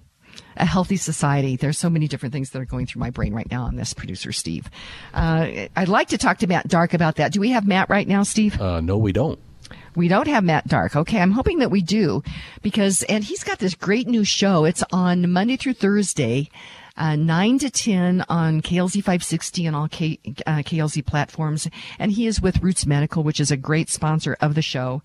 a healthy society. There's so many different things that are going through my brain right now on this, producer Steve. Uh, I'd like to talk to Matt Dark about that. Do we have Matt right now, Steve? Uh, no, we don't. We don't have Matt Dark. Okay. I'm hoping that we do because, and he's got this great new show. It's on Monday through Thursday. Uh, 9 to 10 on KLZ 560 and all K, uh, KLZ platforms. And he is with Roots Medical, which is a great sponsor of the show.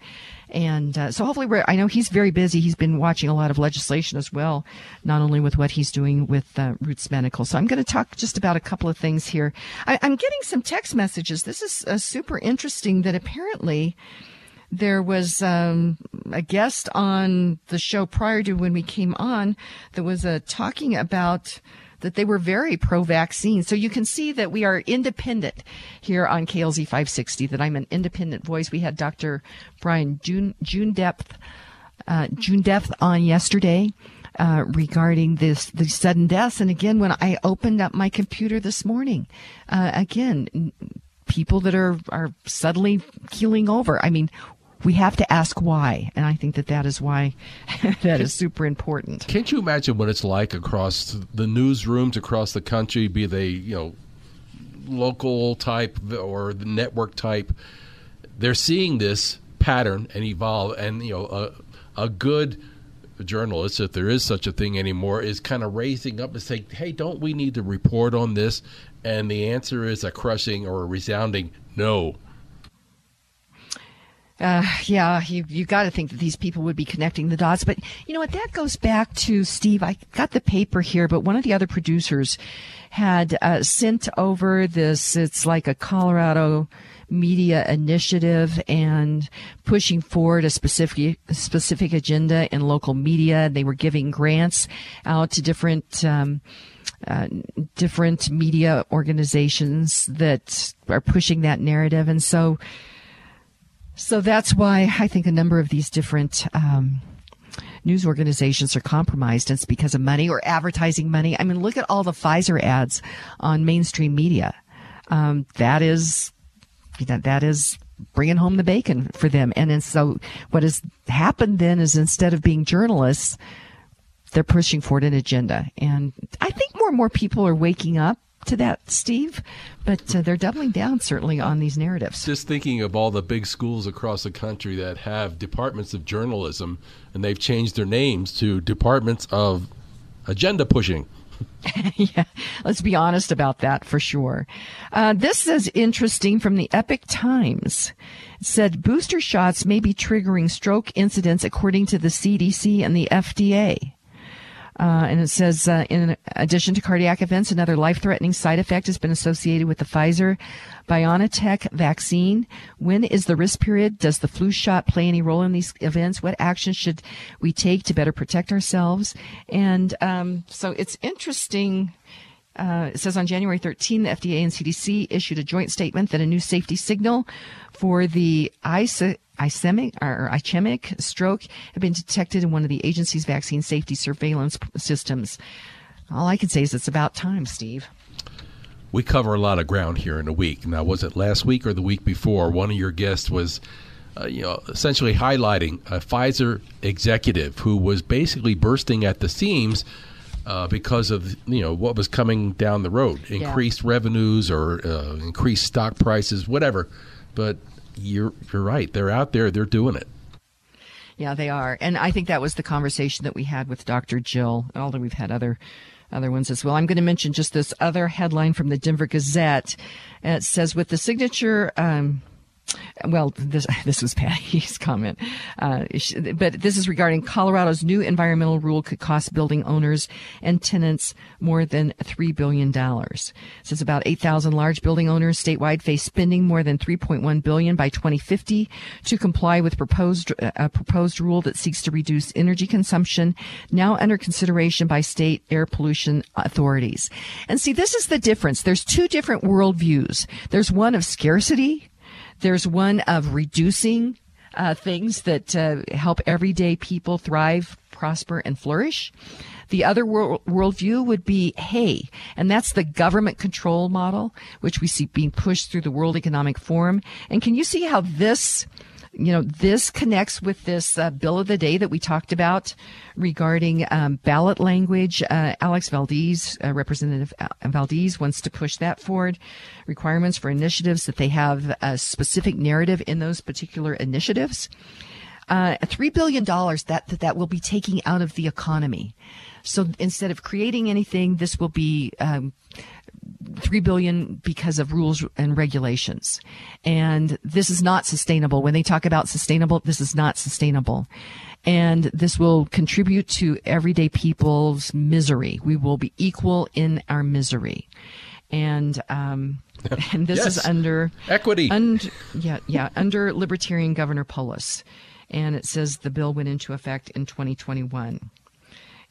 And uh, so hopefully I know he's very busy. He's been watching a lot of legislation as well, not only with what he's doing with uh, Roots Medical. So I'm going to talk just about a couple of things here. I, am getting some text messages. This is uh, super interesting that apparently there was um, a guest on the show prior to when we came on that was uh, talking about that they were very pro vaccine. So you can see that we are independent here on KLZ 560, that I'm an independent voice. We had Dr. Brian June, June Depth, uh, June Depth on yesterday. Uh, regarding this the sudden deaths, and again, when I opened up my computer this morning, uh, again, people that are are suddenly keeling over. I mean, we have to ask why. And I think that that is why [laughs] that is super important. Can't you imagine what it's like across the newsrooms across the country, be they, you know, local type or the network type? They're seeing this pattern and evolve, and, you know, a, a good journalist, if there is such a thing anymore, is kind of raising up and saying, hey, don't we need to report on this? And the answer is a crushing or a resounding no uh, yeah, you you got to think that these people would be connecting the dots. But you know what? That goes back to Steve. I got the paper here, but one of the other producers had uh, sent over this. It's like a Colorado media initiative and pushing forward a specific specific agenda in local media. They were giving grants out to different. Um, uh, different media organizations that are pushing that narrative, and so so that's why I think a number of these different um, news organizations are compromised. It's because of money or advertising money. I mean, look at all the Pfizer ads on mainstream media. Um, that is that that is bringing home the bacon for them. And, and so what has happened then is instead of being journalists, they're pushing forward an agenda. And I think more and more people are waking up to that, Steve, but uh, they're doubling down certainly on these narratives. Just thinking of all the big schools across the country that have departments of journalism, and they've changed their names to departments of agenda pushing. [laughs] [laughs] yeah, let's be honest about that for sure. Uh, this is interesting from the Epoch Times. It said booster shots may be triggering stroke incidents according to the CDC and the FDA. Uh, and it says, uh, in addition to cardiac events, another life-threatening side effect has been associated with the Pfizer BioNTech vaccine. When is the risk period? Does the flu shot play any role in these events? What actions should we take to better protect ourselves? And um, so it's interesting. Uh, it says on January 13, the FDA and CDC issued a joint statement that a new safety signal for the ISA ischemic or ischemic stroke have been detected in one of the agency's vaccine safety surveillance systems. All I can say is it's about time, Steve. We cover a lot of ground here in a week. Now, was it last week or the week before? One of your guests was, uh, you know, essentially highlighting a Pfizer executive who was basically bursting at the seams uh, because of you know what was coming down the road, increased yeah. revenues or uh, increased stock prices, whatever. But you're you're right. They're out there. They're doing it. Yeah, they are. And I think that was the conversation that we had with Dr. Jill, although we've had other other ones as well. I'm going to mention just this other headline from the Denver Gazette. It says with the signature um, well, this [laughs] this was Patty's comment, uh, but this is regarding Colorado's new environmental rule could cost building owners and tenants more than three billion dollars. Says about eight thousand large building owners statewide face spending more than three point one billion by 2050 to comply with proposed uh, a proposed rule that seeks to reduce energy consumption, now under consideration by state air pollution authorities. And see, this is the difference. There's two different worldviews. There's one of scarcity there's one of reducing uh, things that uh, help everyday people thrive, prosper, and flourish. The other world, worldview would be, hey, and that's the government control model, which we see being pushed through the World Economic Forum. And can you see how this you know, this connects with this uh, bill of the day that we talked about regarding um, ballot language. Uh, Alex Valdez, uh, Representative Valdez, wants to push that forward. Requirements for initiatives that they have a specific narrative in those particular initiatives. Uh, $3 billion that, that that will be taking out of the economy. So instead of creating anything, this will be um, three billion because of rules and regulations. And this is not sustainable. When they talk about sustainable, this is not sustainable. And this will contribute to everyday people's misery. We will be equal in our misery. And, um, [laughs] and this Yes. is under Equity. Und, yeah, yeah, under Libertarian Governor Polis. And it says the bill went into effect in 2021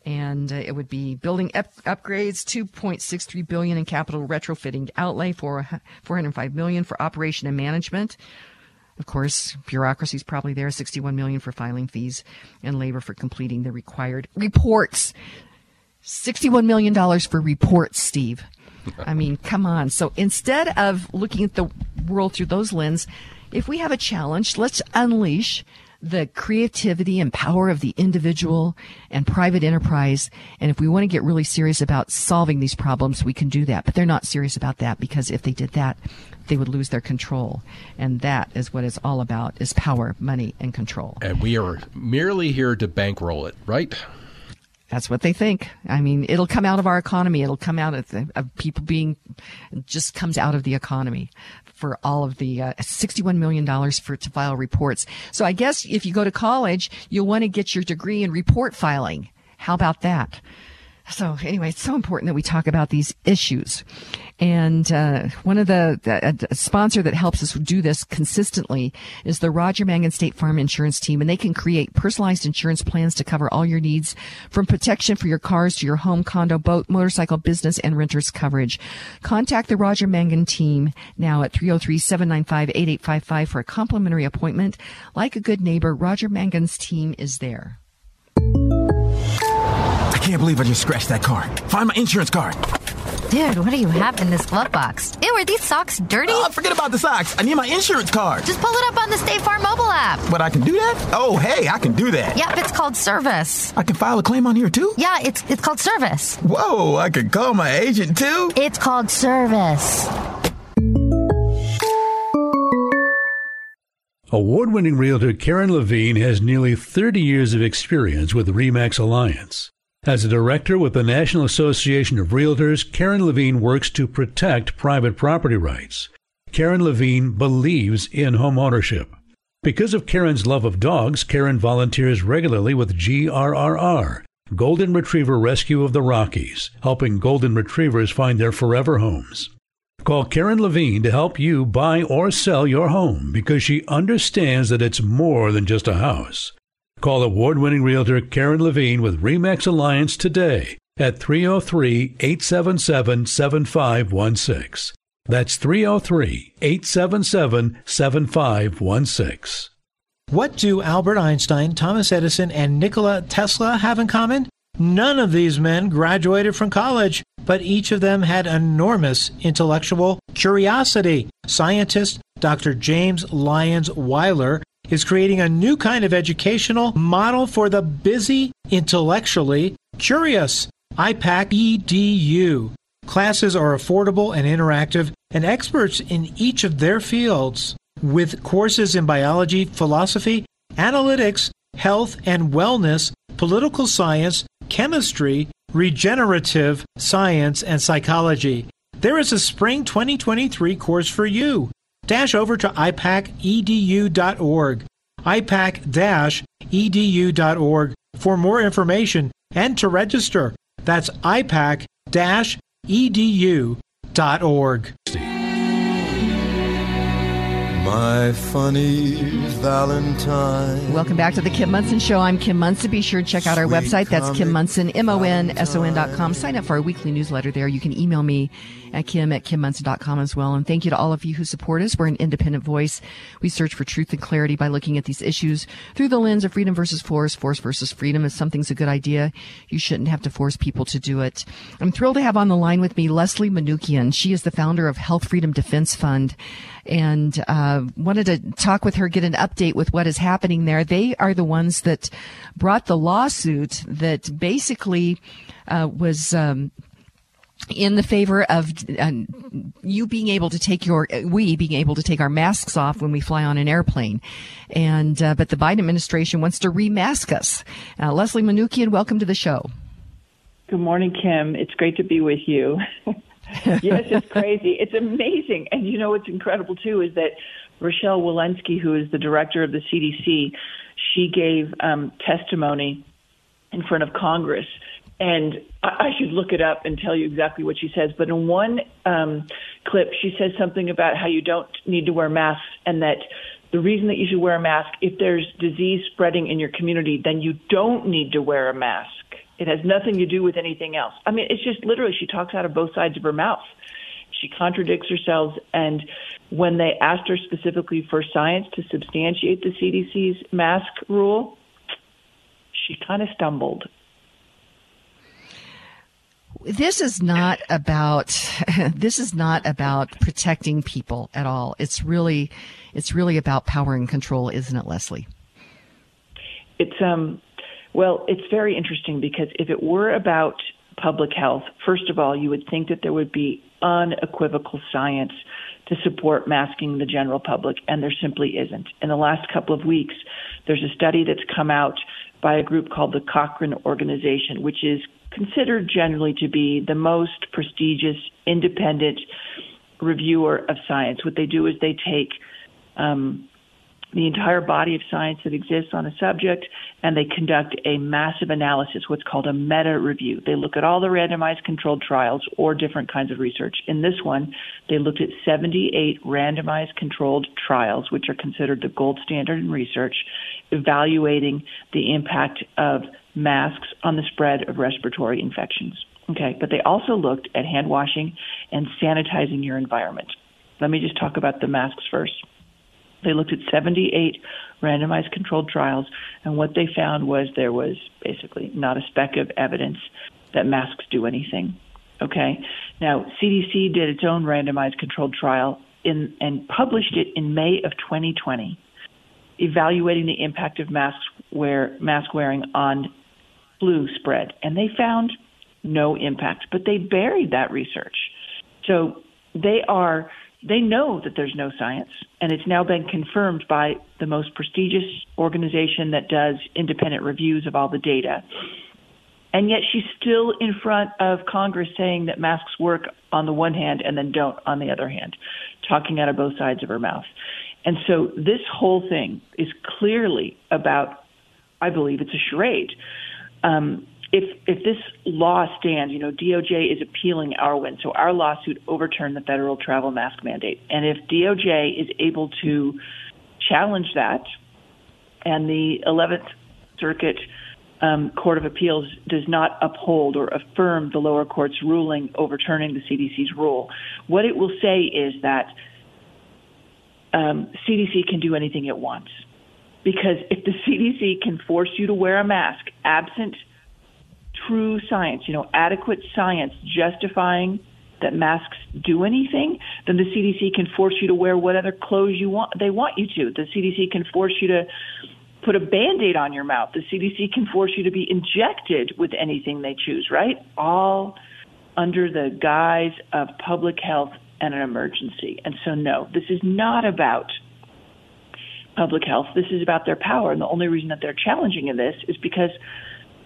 and uh, it would be building up- upgrades 2.63 billion in capital retrofitting outlay for 405 million for operation and management. Of course bureaucracy is probably there 61 million for filing fees and labor for completing the required reports. 61 million dollars for reports steve. [laughs] I mean come on. So instead of looking at the world through those lens if we have a challenge let's unleash the creativity and power of the individual and private enterprise. And if we want to get really serious about solving these problems, we can do that. But they're not serious about that because if they did that, they would lose their control. And that is what it's all about is power, money, and control. And we are merely here to bankroll it, right? That's what they think. I mean, it'll come out of our economy. It'll come out of, the, of people being, just comes out of the economy for all of the uh, $61 million for to file reports. So I guess if you go to college, you'll want to get your degree in report filing. How about that? So anyway, it's so important that we talk about these issues. And uh, one of the, the a sponsor that helps us do this consistently is the Roger Mangan State Farm Insurance Team, and they can create personalized insurance plans to cover all your needs, from protection for your cars to your home, condo, boat, motorcycle, business, and renters coverage. Contact the Roger Mangan team now at 303-795-8855 for a complimentary appointment. Like a good neighbor, Roger Mangan's team is there. I can't believe I just scratched that car. Find my insurance card. Dude, what do you have in this glove box? Ew, are these socks dirty? Oh, forget about the socks. I need my insurance card. Just pull it up on the State Farm mobile app. But I can do that? Oh, hey, I can do that. Yep, it's called service. I can file a claim on here too? Yeah, it's it's called service. Whoa, I can call my agent too? It's called service. Award winning realtor Karen Levine has nearly 30 years of experience with REMAX Alliance. As a director with the National Association of Realtors, Karen Levine works to protect private property rights. Karen Levine believes in home ownership. Because of Karen's love of dogs, Karen volunteers regularly with GRRR, Golden Retriever Rescue of the Rockies, helping golden retrievers find their forever homes. Call Karen Levine to help you buy or sell your home because she understands that it's more than just a house. Call award winning realtor Karen Levine with REMAX Alliance today at 303 877 7516. That's 303 877 7516. What do Albert Einstein, Thomas Edison, and Nikola Tesla have in common? None of these men graduated from college, but each of them had enormous intellectual curiosity. Scientist Dr. James Lyons Weiler is creating a new kind of educational model for the busy, intellectually curious. IPAK EDU. Classes are affordable and interactive, and experts in each of their fields, with courses in biology, philosophy, analytics, health and wellness, political science, chemistry, regenerative science, and psychology. There is a spring 2023 course for you. Dash over to ipakedu.org, ipak-edu.org for more information and to register. That's ipak-edu.org. My funny Valentine. Welcome back to the Kim Monson Show. I'm Kim Monson. Be sure to check out our Sweet website. That's Kim Monson, M O N S O N dot com. Sign up for our weekly newsletter there. You can email me at kim at kimmonson.com as well. And thank you to all of you who support us. We're an independent voice. We search for truth and clarity by looking at these issues through the lens of freedom versus force, force versus freedom. If something's a good idea, you shouldn't have to force people to do it. I'm thrilled to have on the line with me Leslie Manookian. She is the founder of Health Freedom Defense Fund and uh, wanted to talk with her, get an update with what is happening there. They are the ones that brought the lawsuit that basically uh, was. Um, in the favor of uh, you being able to take your we being able to take our masks off when we fly on an airplane and uh, but the biden administration wants to remask us uh, leslie manookian welcome to the show Good morning, Kim. It's great to be with you. [laughs] [laughs] yes, it's crazy. It's amazing. And you know what's incredible too is that Rochelle Walensky, who is the director of the CDC, she gave um, testimony in front of Congress. And I, I should look it up and tell you exactly what she says. But in one um, clip, she says something about how you don't need to wear masks and that the reason that you should wear a mask, if there's disease spreading in your community, then you don't need to wear a mask. It has nothing to do with anything else. I mean, it's just literally she talks out of both sides of her mouth. She contradicts herself. And when they asked her specifically for science to substantiate the CDC's mask rule, she kind of stumbled. This is not about [laughs] this is not about protecting people at all. It's really it's really about power and control, isn't it, Leslie? It's um well, it's very interesting because if it were about public health, first of all, you would think that there would be unequivocal science to support masking the general public, and there simply isn't. In the last couple of weeks, there's a study that's come out by a group called the Cochrane Organization, which is considered generally to be the most prestigious independent reviewer of science. What they do is they take um, the entire body of science that exists on a subject and they conduct a massive analysis, what's called a meta review. They look at all the randomized controlled trials or different kinds of research. In this one, they looked at 78 randomized controlled trials, which are considered the gold standard in research, evaluating the impact of masks on the spread of respiratory infections. Okay, but they also looked at hand washing and sanitizing your environment. Let me just talk about the masks first. They looked at 78 randomized controlled trials, and what they found was there was basically not a speck of evidence that masks do anything. Okay. Now, CDC did its own randomized controlled trial in, and published it in May of 2020, evaluating the impact of masks wear, mask wearing on flu spread, and they found no impact. But they buried that research, so they are they know that there's no science, and it's now been confirmed by the most prestigious organization that does independent reviews of all the data. And yet she's still in front of Congress saying that masks work on the one hand and then don't on the other hand, talking out of both sides of her mouth. And so this whole thing is clearly about, I believe it's a charade. Um, if if this law stands, you know, DOJ is appealing our win. So our lawsuit overturned the federal travel mask mandate. And if DOJ is able to challenge that, and the 11th Circuit um, Court of Appeals does not uphold or affirm the lower court's ruling overturning the CDC's rule, what it will say is that um, CDC can do anything it wants. Because if the CDC can force you to wear a mask absent true science, you know, adequate science justifying that masks do anything, then the CDC can force you to wear what other clothes you want they want you to. The CDC can force you to put a band-aid on your mouth. The CDC can force you to be injected with anything they choose, right? All under the guise of public health and an emergency. And so no, this is not about public health. This is about their power. And the only reason that they're challenging in this is because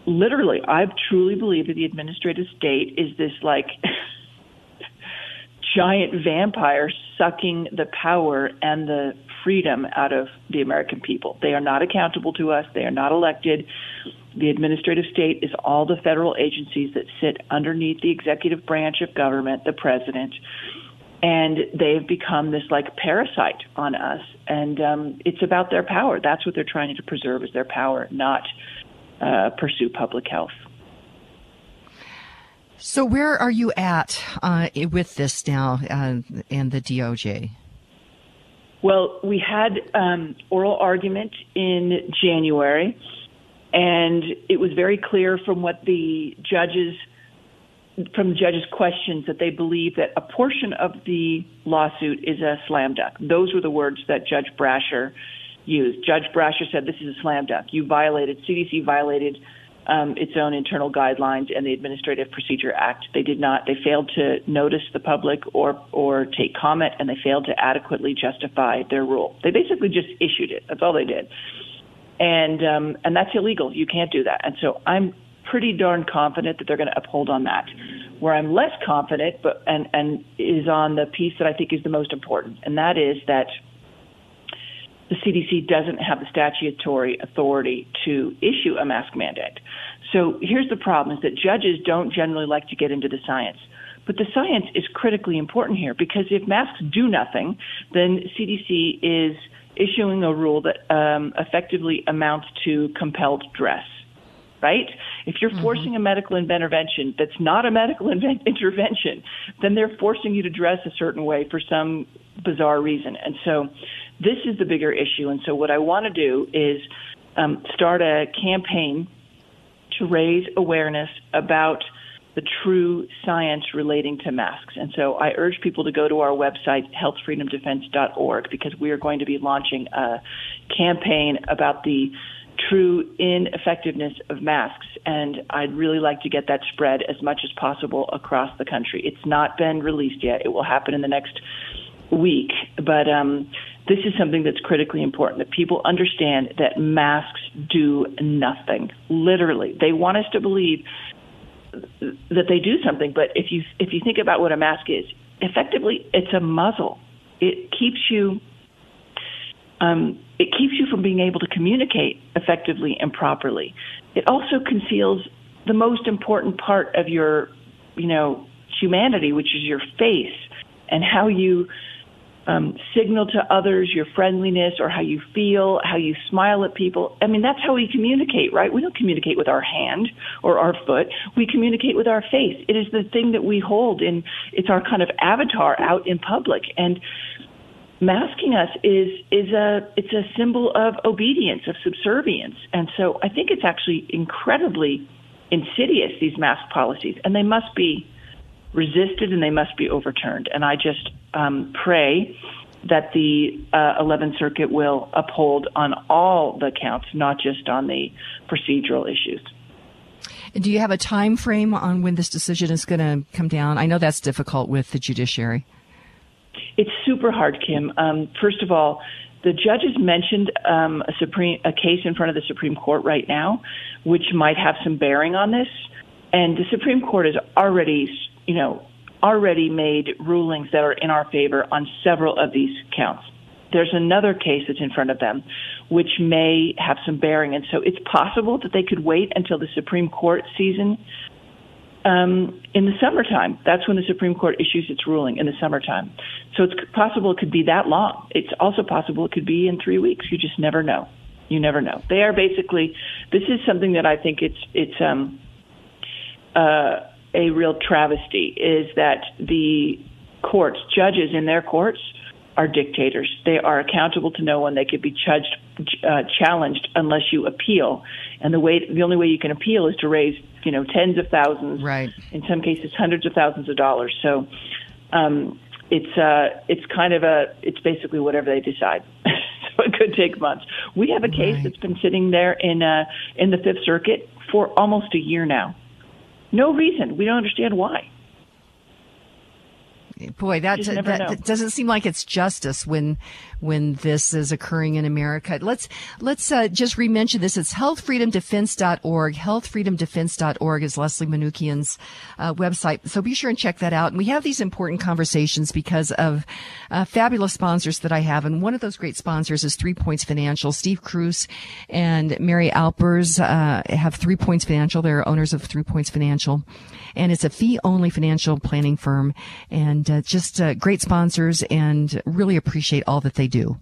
literally, I truly believe that the administrative state is this like [laughs] giant vampire sucking the power and the freedom out of the American people. They are not accountable to us. They are not elected. The administrative state is all the federal agencies that sit underneath the executive branch of government, the president. And they've become this like parasite on us. And um, it's about their power. That's what they're trying to preserve is their power, not uh, pursue public health. So, where are you at uh, with this now uh, and the DOJ? Well, we had um, oral argument in January, and it was very clear from what the judges from the judges' questions that they believe that a portion of the lawsuit is a slam dunk. Those were the words that Judge Brasher used. Judge Brasher said this is a slam dunk. You violated, CDC violated um, its own internal guidelines and the Administrative Procedure Act. They did not. They failed to notice the public or or take comment, and they failed to adequately justify their rule. They basically just issued it. That's all they did, and um, and that's illegal. You can't do that. And so I'm pretty darn confident that they're going to uphold on that. Where I'm less confident, but and and is on the piece that I think is the most important, and that is that the CDC doesn't have the statutory authority to issue a mask mandate. So here's the problem: is that judges don't generally like to get into the science. But the science is critically important here because if masks do nothing, then CDC is issuing a rule that um, effectively amounts to compelled dress. Right? If you're mm-hmm. forcing a medical intervention that's not a medical [laughs] intervention, then they're forcing you to dress a certain way for some bizarre reason. And so this is the bigger issue. And so what I want to do is um, start a campaign to raise awareness about the true science relating to masks. And so I urge people to go to our website, healthfreedomdefense.org, because we are going to be launching a campaign about the true ineffectiveness of masks. And I'd really like to get that spread as much as possible across the country. It's not been released yet. It will happen in the next week. But um, this is something that's critically important that people understand that masks do nothing. Literally, they want us to believe that they do something. But if you if you think about what a mask is, effectively, it's a muzzle. It keeps you um, it keeps you from being able to communicate effectively and properly. It also conceals the most important part of your, you know, humanity, which is your face and how you um, signal to others your friendliness or how you feel, how you smile at people. I mean, that's how we communicate, right? We don't communicate with our hand or our foot. We communicate with our face. It is the thing that we hold, in, it's our kind of avatar out in public. And masking us is is a it's a symbol of obedience, of subservience. And so I think it's actually incredibly insidious these mask policies, and they must be resisted and they must be overturned. And I just um, pray that the uh, 11th Circuit will uphold on all the counts, not just on the procedural issues. Do you have a time frame on when this decision is going to come down? I know that's difficult with the judiciary. It's super hard, Kim. Um, first of all, the judges mentioned um, a supreme a case in front of the Supreme Court right now, which might have some bearing on this. And the Supreme Court has already you know, already made rulings that are in our favor on several of these counts. There's another case that's in front of them, which may have some bearing. And so it's possible that they could wait until the Supreme Court season um, in the summertime. That's when the Supreme Court issues its ruling in the summertime. So it's possible it could be that long. It's also possible it could be in three weeks. You just never know. You never know. They are basically. This is something that I think it's it's um, uh, a real travesty is that the courts, judges in their courts, are dictators. They are accountable to no one. They could be judged, uh, challenged unless you appeal. And the way, the only way you can appeal is to raise, you know, tens of thousands, right? In some cases, hundreds of thousands of dollars. So, um, it's uh, it's kind of a, it's basically whatever they decide. [laughs] so it could take months. We have a case right. that's been sitting there in uh, in the Fifth Circuit for almost a year now. No reason. We don't understand why. Boy, that, that, that, doesn't seem like it's justice when when this is occurring in America. Let's let's uh, just remention this. It's healthfreedomdefense.org. Healthfreedomdefense.org is Leslie Manookian's uh, website. So be sure and check that out. And we have these important conversations because of uh, fabulous sponsors that I have. And one of those great sponsors is Three Points Financial. Steve Cruz and Mary Alpers uh, have Three Points Financial. They're owners of Three Points Financial, and it's a fee-only financial planning firm. And and uh, just uh, great sponsors and really appreciate all that they do.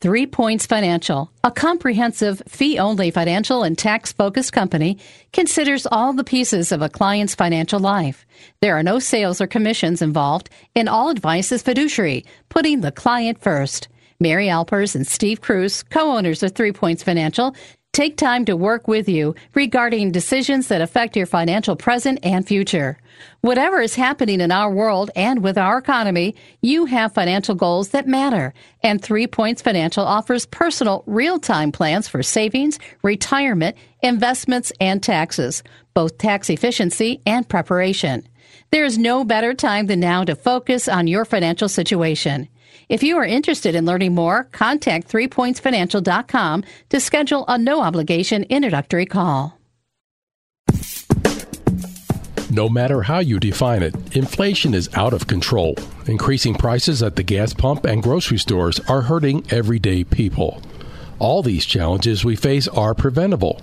Three Points Financial, a comprehensive fee only financial and tax focused company, considers all the pieces of a client's financial life. There are no sales or commissions involved, and all advice is fiduciary, putting the client first. Mary Alpers and Steve Cruz, co owners of Three Points Financial, take time to work with you regarding decisions that affect your financial present and future. Whatever is happening in our world and with our economy, you have financial goals that matter. And Three Points Financial offers personal, real-time plans for savings, retirement, investments, and taxes, both tax efficiency and preparation. There is no better time than now to focus on your financial situation. If you are interested in learning more, contact threepointsfinancial.com to schedule a no obligation introductory call. No matter how you define it, inflation is out of control. Increasing prices at the gas pump and grocery stores are hurting everyday people. All these challenges we face are preventable.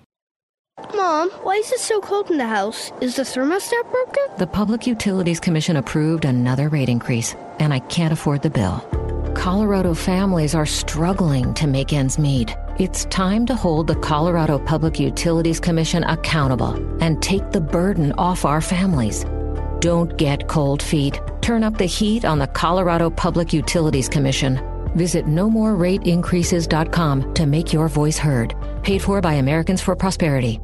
Mom, why is it so cold in the house? Is the thermostat broken? The Public Utilities Commission approved another rate increase, and I can't afford the bill. Colorado families are struggling to make ends meet. It's time to hold the Colorado Public Utilities Commission accountable and take the burden off our families. Don't get cold feet. Turn up the heat on the Colorado Public Utilities Commission. Visit nomorerateincreases.com to make your voice heard. Paid for by Americans for Prosperity.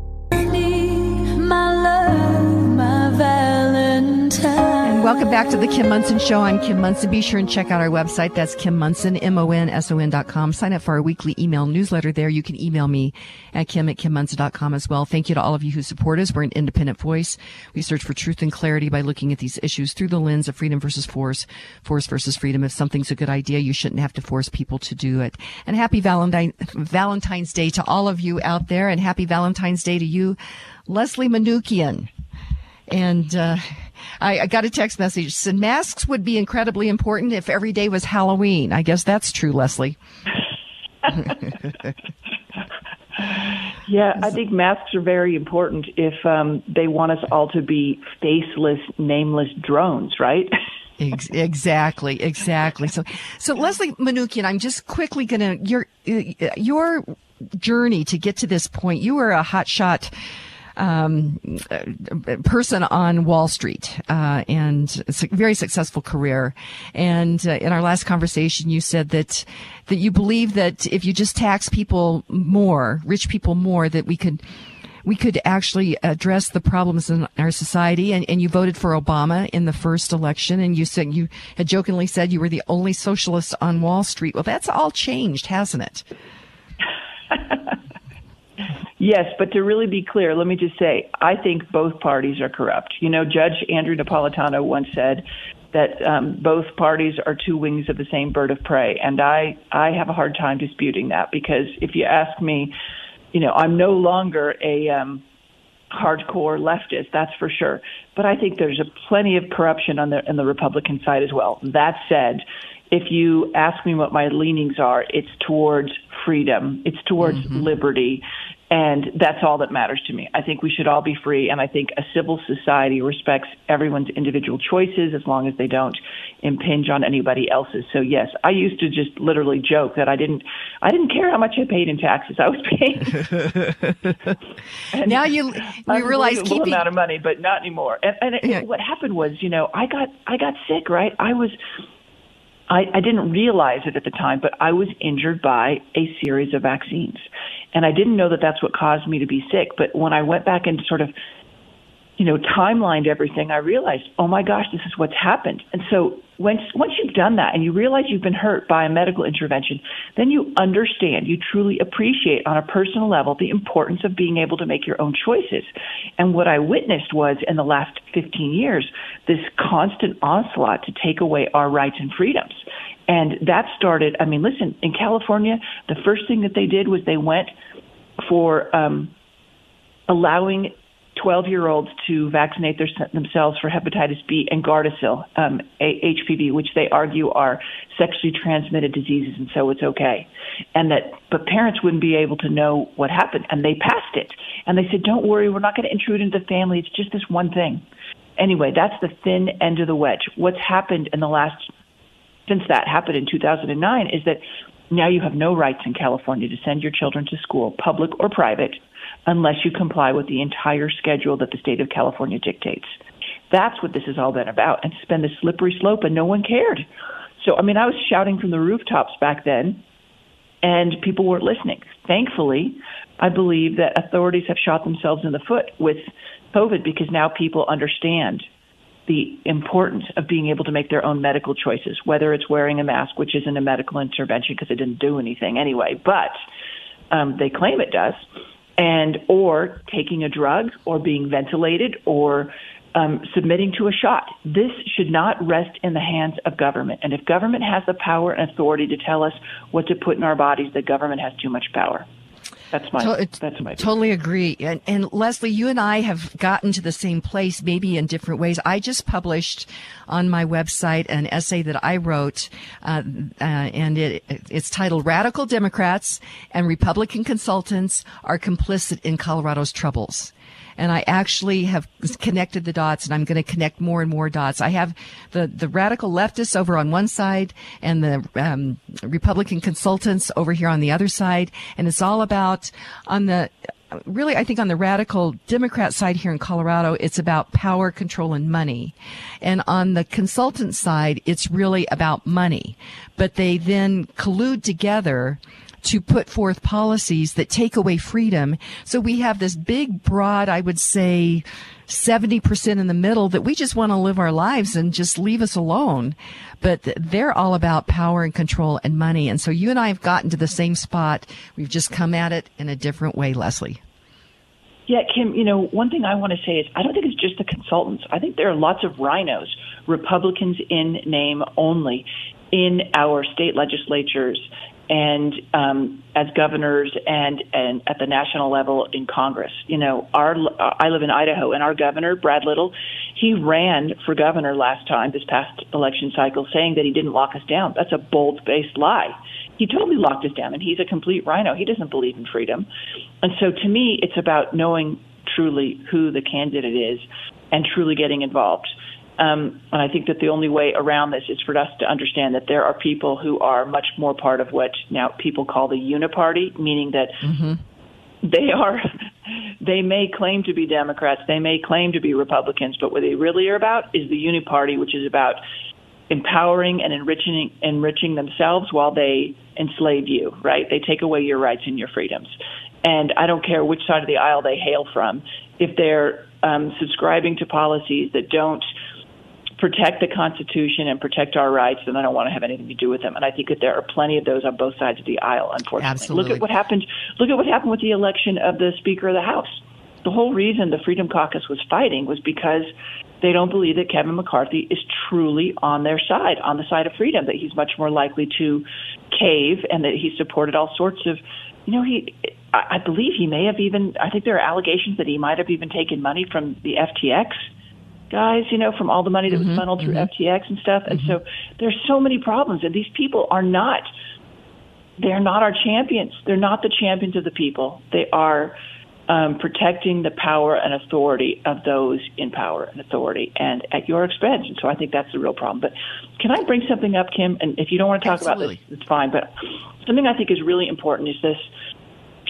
And welcome back to the Kim Monson Show. I'm Kim Monson. Be sure and check out our website. That's Kim Monson, M-O-N-S-O-N dot com. Sign up for our weekly email newsletter there. You can email me at Kim at KimMonson.com as well. Thank you to all of you who support us. We're an independent voice. We search for truth and clarity by looking at these issues through the lens of freedom versus force, force versus freedom. If something's a good idea, you shouldn't have to force people to do it. And happy Valentine, Valentine's Day to all of you out there and happy Valentine's Day to you, Leslie Manookian. And uh, I, I, got a text message said masks would be incredibly important if every day was Halloween. I guess that's true, Leslie. yeah, I think masks are very important if um, they want us all to be faceless, nameless drones, right? [laughs] exactly, exactly. So, so Leslie Manookian, I'm just quickly going to your your journey to get to this point. You were a hotshot um, person on Wall Street uh, and a very successful career. And uh, in our last conversation, you said that that you believe that if you just tax people more, rich people more, that we could we could actually address the problems in our society. And, and you voted for Obama in the first election, and you said you had jokingly said you were the only socialist on Wall Street. Well, that's all changed, hasn't it? [laughs] Yes, but to really be clear, let me just say, I think both parties are corrupt. You know, Judge Andrew Napolitano once said that um, both parties are two wings of the same bird of prey, and I I have a hard time disputing that because if you ask me, you know, I'm no longer a um, hardcore leftist, that's for sure. But I think there's a plenty of corruption on the on the Republican side as well. That said, if you ask me what my leanings are, it's towards freedom, it's towards mm-hmm. liberty, and that's all that matters to me. I think we should all be free, and I think a civil society respects everyone's individual choices as long as they don't impinge on anybody else's. So yes, I used to just literally joke that I didn't, I didn't care how much I paid in taxes. I was paying. [laughs] now you, you [laughs] realize keeping a little amount of money, but not anymore. And, and yeah. what happened was, you know, I got, I got sick. Right, I was. I, I didn't realize it at the time, but I was injured by a series of vaccines. And I didn't know that that's what caused me to be sick. But when I went back and sort of, you know, timelined everything, I realized, oh my gosh, this is what's happened. And so once once you've done that and you realize you've been hurt by a medical intervention, then you understand, you truly appreciate on a personal level the importance of being able to make your own choices. And what I witnessed was in the last 15 years, this constant onslaught to take away our rights and freedoms. And that started, I mean, listen, in California, the first thing that they did was they went for um, allowing 12 year olds to vaccinate their, themselves for hepatitis B and Gardasil, um, HPV, which they argue are sexually transmitted diseases, and so it's okay. And that, but parents wouldn't be able to know what happened, and they passed it. And they said, "Don't worry, we're not going to intrude into the family. It's just this one thing." Anyway, that's the thin end of the wedge. What's happened in the last since that happened in 2009 is that now you have no rights in California to send your children to school, public or private, unless you comply with the entire schedule that the state of California dictates. That's what this has all been about. And it's been this slippery slope, and no one cared. So, I mean, I was shouting from the rooftops back then, and people weren't listening. Thankfully, I believe that authorities have shot themselves in the foot with COVID because now people understand the importance of being able to make their own medical choices, whether it's wearing a mask, which isn't a medical intervention because it didn't do anything anyway, but um, they claim it does, and or taking a drug or being ventilated or um, submitting to a shot. This should not rest in the hands of government. And if government has the power and authority to tell us what to put in our bodies, the government has too much power. That's my to- that's my totally agree. And, and, Leslie, you and I have gotten to the same place, maybe in different ways. I just published on my website an essay that I wrote, uh, uh, and it, it's titled "Radical Democrats and Republican Consultants Are Complicit in Colorado's Troubles." And I actually have connected the dots and I'm going to connect more and more dots. I have the, the radical leftists over on one side and the um, Republican consultants over here on the other side. And it's all about on the really, I think on the radical Democrat side here in Colorado, it's about power, control, and money. And on the consultant side, it's really about money. But they then collude together to put forth policies that take away freedom. So we have this big, broad, I would say, 70% in the middle that we just want to live our lives and just leave us alone. But they're all about power and control and money. And so you and I have gotten to the same spot. We've just come at it in a different way, Leslie. Yeah, Kim, you know, one thing I want to say is I don't think it's just the consultants. I think there are lots of rhinos, Republicans in name only, in our state legislatures and um, as governors and and at the national level in Congress. You know, our I live in Idaho, and our governor Brad Little, he ran for governor last time this past election cycle, saying that he didn't lock us down. That's a bold-faced lie. He totally locked us down, and he's a complete rhino. He doesn't believe in freedom, and so to me, it's about knowing truly who the candidate is and truly getting involved. Um, and I think that the only way around this is for us to understand that there are people who are much more part of what now people call the uniparty, meaning that mm-hmm. they are, they may claim to be Democrats, they may claim to be Republicans, but what they really are about is the uniparty, which is about empowering and enriching enriching themselves while they enslave you. Right? They take away your rights and your freedoms. And I don't care which side of the aisle they hail from. If they're um, subscribing to policies that don't protect the Constitution and protect our rights, and I don't want to have anything to do with them. And I think that there are plenty of those on both sides of the aisle. Unfortunately, Absolutely. look at what happened. Look at what happened with the election of the Speaker of the House. The whole reason the Freedom Caucus was fighting was because they don't believe that Kevin McCarthy is truly on their side, on the side of freedom. That he's much more likely to cave, and that he supported all sorts of, you know, he. I believe he may have even. I think there are allegations that he might have even taken money from the FTX guys, you know, from all the money that was mm-hmm, funneled through mm-hmm. FTX and stuff. And mm-hmm. so there's so many problems, and these people are not. They're not our champions. They're not the champions of the people. They are um, protecting the power and authority of those in power and authority, and at your expense. And so I think that's the real problem. But can I bring something up, Kim? And if you don't want to talk Absolutely. about this, it's fine. But something I think is really important is this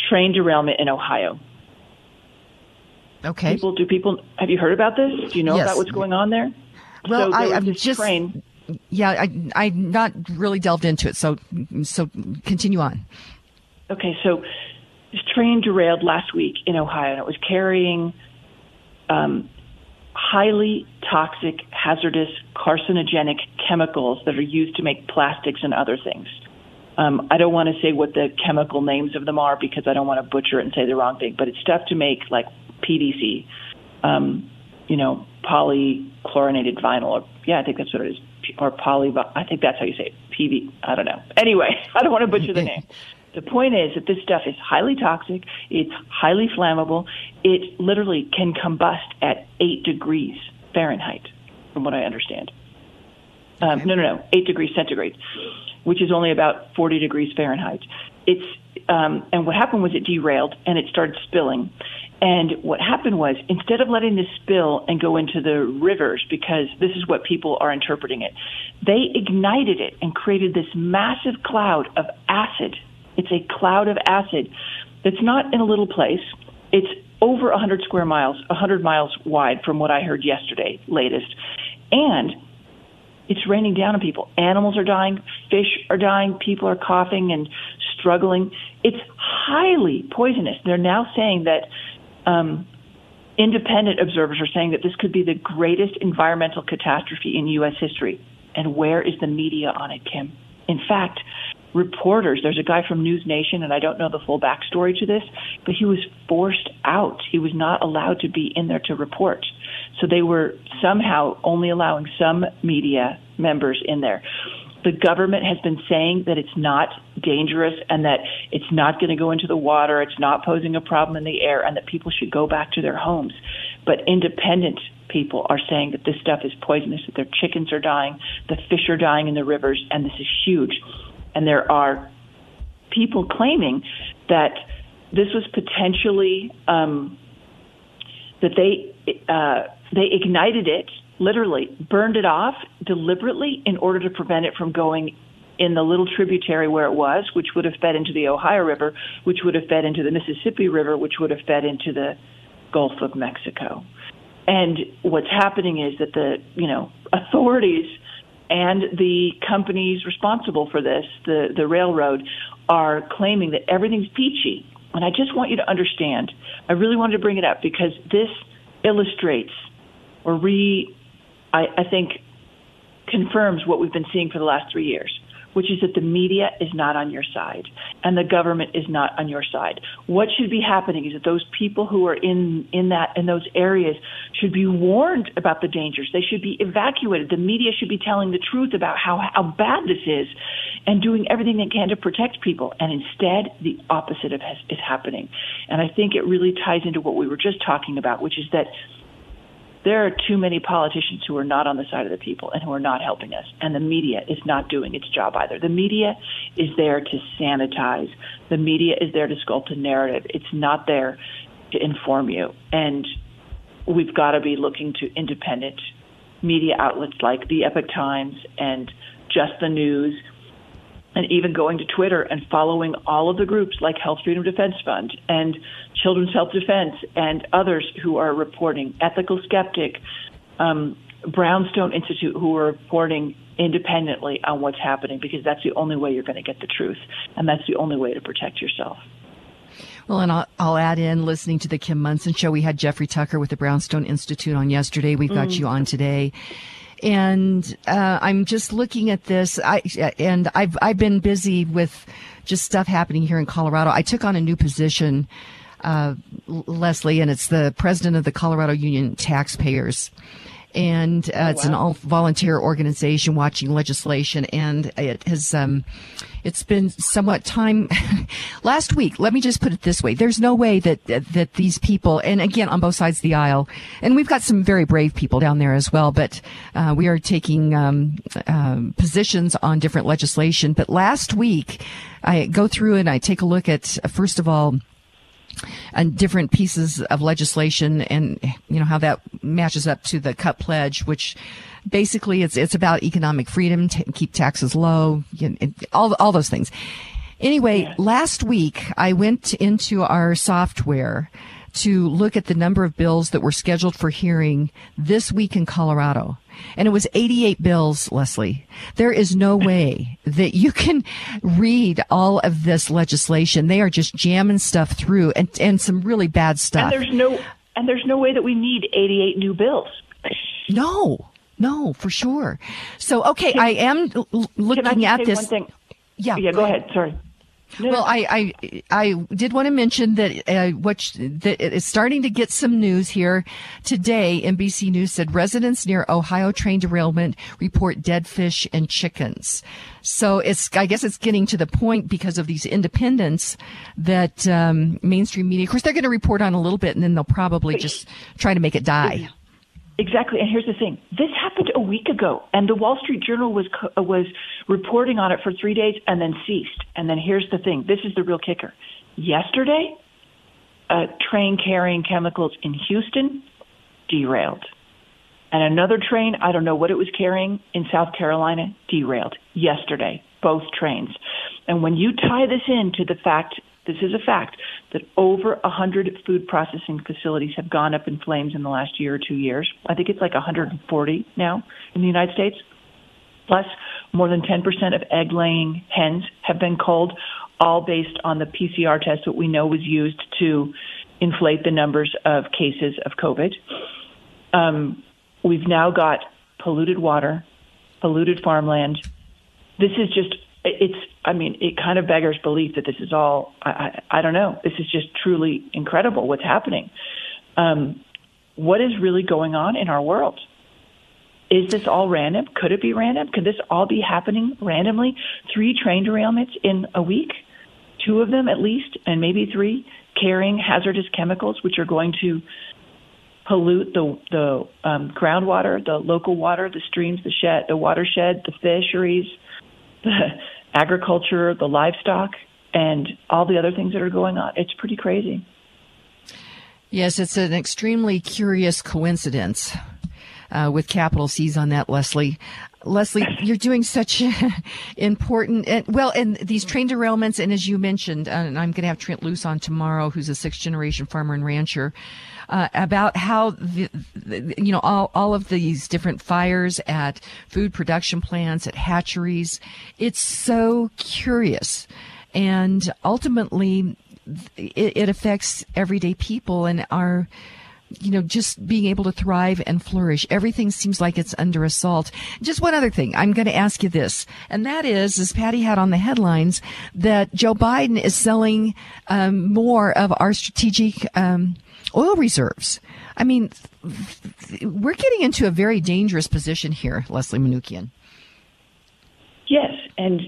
train derailment in Ohio. Okay. People, do people have you heard about this? Do you know yes. about what's going on there? Well, so I, am just train. Yeah, I I not really delved into it. So so continue on. Okay, so this train derailed last week in Ohio, and it was carrying um, highly toxic, hazardous, carcinogenic chemicals that are used to make plastics and other things. Um, I don't want to say what the chemical names of them are because I don't want to butcher it and say the wrong thing, but it's stuff to make like PVC, um, you know, polychlorinated vinyl. Or, yeah, I think that's what it is. Or poly, I think that's how you say it. PV, I don't know. Anyway, [laughs] I don't want to butcher the name. [laughs] The point is that this stuff is highly toxic. It's highly flammable. It literally can combust at eight degrees Fahrenheit, from what I understand. Um, no, no, no, eight degrees centigrade, which is only about 40 degrees Fahrenheit. It's um, and what happened was it derailed and it started spilling, And what happened was, instead of letting this spill and go into the rivers, because this is what people are interpreting it, they ignited it and created this massive cloud of acid. It's a cloud of acid that's not in a little place. It's over 100 square miles, 100 miles wide, from what I heard yesterday, latest. And it's raining down on people. Animals are dying, fish are dying, people are coughing and struggling. It's highly poisonous. They're now saying that um, independent observers are saying that this could be the greatest environmental catastrophe in U.S. history. And where is the media on it, Kim? In fact, reporters, there's a guy from News Nation, and I don't know the full backstory to this, but he was forced out. He was not allowed to be in there to report. So they were somehow only allowing some media members in there the government has been saying that it's not dangerous and that it's not going to go into the water, it's not posing a problem in the air, and that people should go back to their homes. But independent people are saying that this stuff is poisonous, that their chickens are dying, the fish are dying in the rivers, and this is huge. And there are people claiming that this was potentially um, that they uh, they ignited it literally burned it off deliberately in order to prevent it from going in the little tributary where it was, which would have fed into the Ohio River, which would have fed into the Mississippi River, which would have fed into the Gulf of Mexico. And what's happening is that the, you know, authorities and the companies responsible for this, the, the railroad, are claiming that everything's peachy. And I just want you to understand, I really wanted to bring it up because this illustrates or re I, I think confirms what we've been seeing for the last three years, which is that the media is not on your side and the government is not on your side. What should be happening is that those people who are in in that in those areas should be warned about the dangers. They should be evacuated. The media should be telling the truth about how how bad this is and doing everything they can to protect people. And instead, the opposite of has, is happening. And I think it really ties into what we were just talking about, which is that there are too many politicians who are not on the side of the people and who are not helping us. And the media is not doing its job either. The media is there to sanitize. The media is there to sculpt a narrative. It's not there to inform you. And we've got to be looking to independent media outlets like the Epoch Times and Just the News and even going to Twitter and following all of the groups like Health Freedom Defense Fund and Children's Health Defense and others who are reporting, Ethical Skeptic, um, Brownstone Institute, who are reporting independently on what's happening because that's the only way you're going to get the truth and that's the only way to protect yourself. Well, and I'll, I'll, add in listening to the Kim Monson show. We had Jeffrey Tucker with the Brownstone Institute on yesterday. We've got mm. you on today and uh, I'm just looking at this. I and I've I've been busy with just stuff happening here in Colorado. I took on a new position, uh, Leslie, and it's the president of the Colorado Union Taxpayers and uh, oh, it's an all volunteer organization watching legislation and it has um, it's been somewhat time [laughs] last week let me just put it this way there's no way that, that, that these people and again on both sides of the aisle and we've got some very brave people down there as well but uh, we are taking um, um, positions on different legislation but last week i go through and i take a look at uh, first of all and different pieces of legislation and you know how that matches up to the cut pledge which basically it's it's about economic freedom to keep taxes low you know, all all those things anyway last week i went into our software to look at the number of bills that were scheduled for hearing this week in Colorado. And it was 88 bills, Leslie. There is no way that you can read all of this legislation. They are just jamming stuff through and, and some really bad stuff. And there's no, and there's no way that we need 88 new bills. No, no, for sure. So, okay, can, I am looking at this. Yeah, yeah, go, ahead. ahead. Sorry. Well, I, I, I did want to mention that uh, what that is starting to get some news here today. NBC News said residents near Ohio train derailment report dead fish and chickens. So it's I guess it's getting to the point because of these independents that um, mainstream media. Of course, they're going to report on a little bit, and then they'll probably just try to make it die. Exactly. And here's the thing. This happened a week ago and the Wall Street Journal was uh, was reporting on it for 3 days and then ceased. And then here's the thing. This is the real kicker. Yesterday, a train carrying chemicals in Houston derailed. And another train, I don't know what it was carrying in South Carolina, derailed yesterday, both trains. And when you tie this in to the fact, this is a fact, that over 100 food processing facilities have gone up in flames in the last year or two years. I think it's like 140 now in the United States. Plus, more than 10% of egg laying hens have been culled, all based on the PCR test that we know was used to inflate the numbers of cases of COVID. Um, we've now got polluted water, polluted farmland. This is just, it's, I mean, it kind of beggars belief that this is all, I, I, I don't know, this is just truly incredible what's happening. Um, what is really going on in our world? Is this all random? Could it be random? Could this all be happening randomly? Three train derailments in a week, two of them at least, and maybe three carrying hazardous chemicals, which are going to pollute the the um, groundwater, the local water, the streams, the shed, the watershed, the fisheries, [laughs] the agriculture, the livestock, and all the other things that are going on. It's pretty crazy. Yes, it's an extremely curious coincidence. Uh, with capital C's on that, Leslie. Leslie, [laughs] you're doing such [laughs] important, and, well, and these train derailments, and as you mentioned, uh, and I'm going to have Trent Loos on tomorrow, who's a sixth generation farmer and rancher, uh, about how the, the, you know all all of these different fires at food production plants, at hatcheries. It's so curious, and ultimately, it, it affects everyday people and our you know, just being able to thrive and flourish. Everything seems like it's under assault. Just one other thing. I'm going to ask you this. And that is, as Patty had on the headlines, that Joe Biden is selling um, more of our strategic um, oil reserves. I mean, we're getting into a very dangerous position here, Leslie Manookian. Yes. And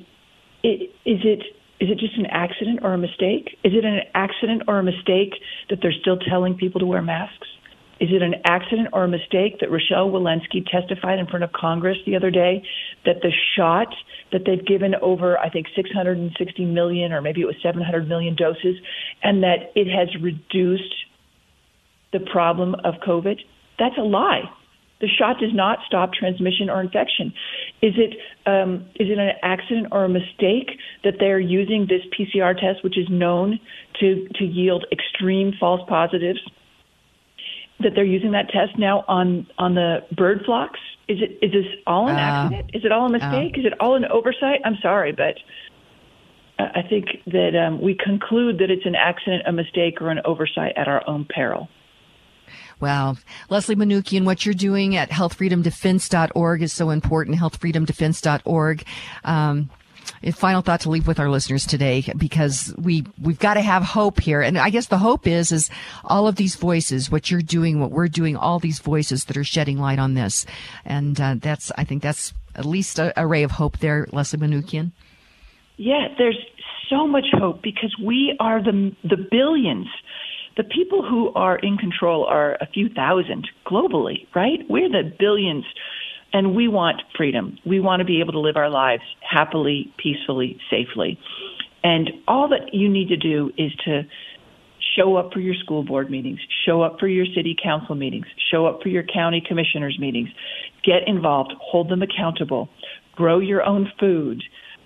it, is it is it just an accident or a mistake? Is it an accident or a mistake that they're still telling people to wear masks? Is it an accident or a mistake that Rochelle Walensky testified in front of Congress the other day that the shot that they've given over, I think, 660 million or maybe it was 700 million doses, and that it has reduced the problem of COVID? That's a lie. The shot does not stop transmission or infection. Is it um, is it an accident or a mistake that they're using this PCR test, which is known to to yield extreme false positives? That they're using that test now on on the bird flocks? Is it is this all an uh, accident? Is it all a mistake? Uh, is it all an oversight? I'm sorry, but I think that um, we conclude that it's an accident, a mistake, or an oversight at our own peril. Wow. Leslie Manookian, what you're doing at healthfreedomdefense.org is so important. Healthfreedomdefense.org. Um, final thought to leave with our listeners today because we we've got to have hope here and i guess the hope is is all of these voices what you're doing what we're doing all these voices that are shedding light on this and uh, that's i think that's at least a, a ray of hope there leslie manookian yeah there's so much hope because we are the the billions the people who are in control are a few thousand globally, right? We're the billions. And we want freedom. We want to be able to live our lives happily, peacefully, safely. And all that you need to do is to show up for your school board meetings, show up for your city council meetings, show up for your county commissioners meetings, get involved, hold them accountable, grow your own food.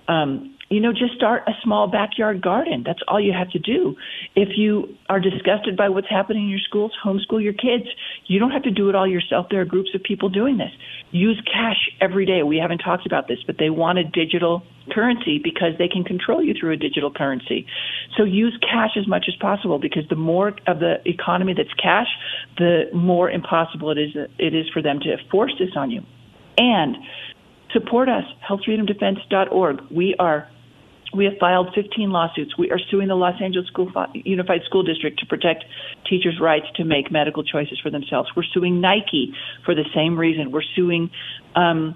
Um, you know, just start a small backyard garden. That's all you have to do. If you are disgusted by what's happening in your schools, homeschool your kids. You don't have to do it all yourself. There are groups of people doing this. Use cash every day. We haven't talked about this, but they want a digital currency because they can control you through a digital currency. So use cash as much as possible because the more of the economy that's cash, the more impossible it is it is for them to force this on you. And support us, healthfreedomdefense.org. We are we have filed 15 lawsuits. We are suing the Los Angeles School, Unified School District to protect teachers' rights to make medical choices for themselves. We're suing Nike for the same reason. We're suing um,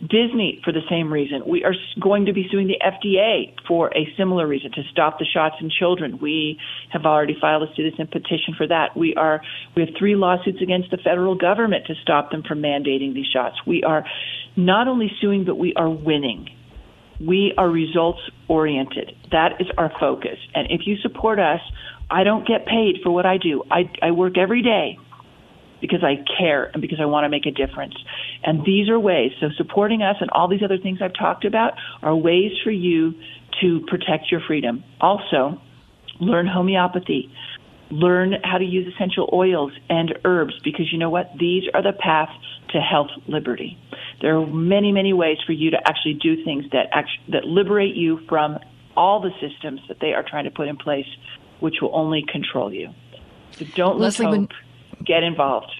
Disney for the same reason. We are going to be suing the FDA for a similar reason to stop the shots in children. We have already filed a citizen petition for that. We are we have three lawsuits against the federal government to stop them from mandating these shots. We are not only suing but we are winning we are results oriented. That is our focus. And if you support us, I don't get paid for what I do. I, I work every day because I care and because I want to make a difference. And these are ways. So supporting us and all these other things I've talked about are ways for you to protect your freedom. Also, learn homeopathy. Learn how to use essential oils and herbs because you know what? These are the path to health liberty. There are many, many ways for you to actually do things that actually, that liberate you from all the systems that they are trying to put in place, which will only control you. So don't lose hope. When- get involved.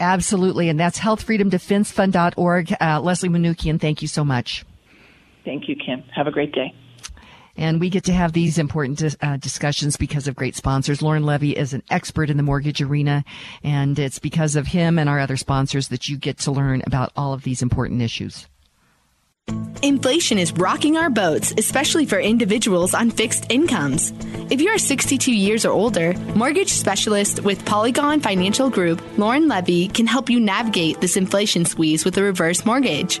Absolutely. And that's healthfreedomdefensefund.org. Uh, Leslie Manookian, thank you so much. Thank you, Kim. Have a great day. And we get to have these important uh, discussions because of great sponsors. Lauren Levy is an expert in the mortgage arena, and it's because of him and our other sponsors that you get to learn about all of these important issues. Inflation is rocking our boats, especially for individuals on fixed incomes. If you are 62 years or older, mortgage specialist with Polygon Financial Group, Lauren Levy, can help you navigate this inflation squeeze with a reverse mortgage.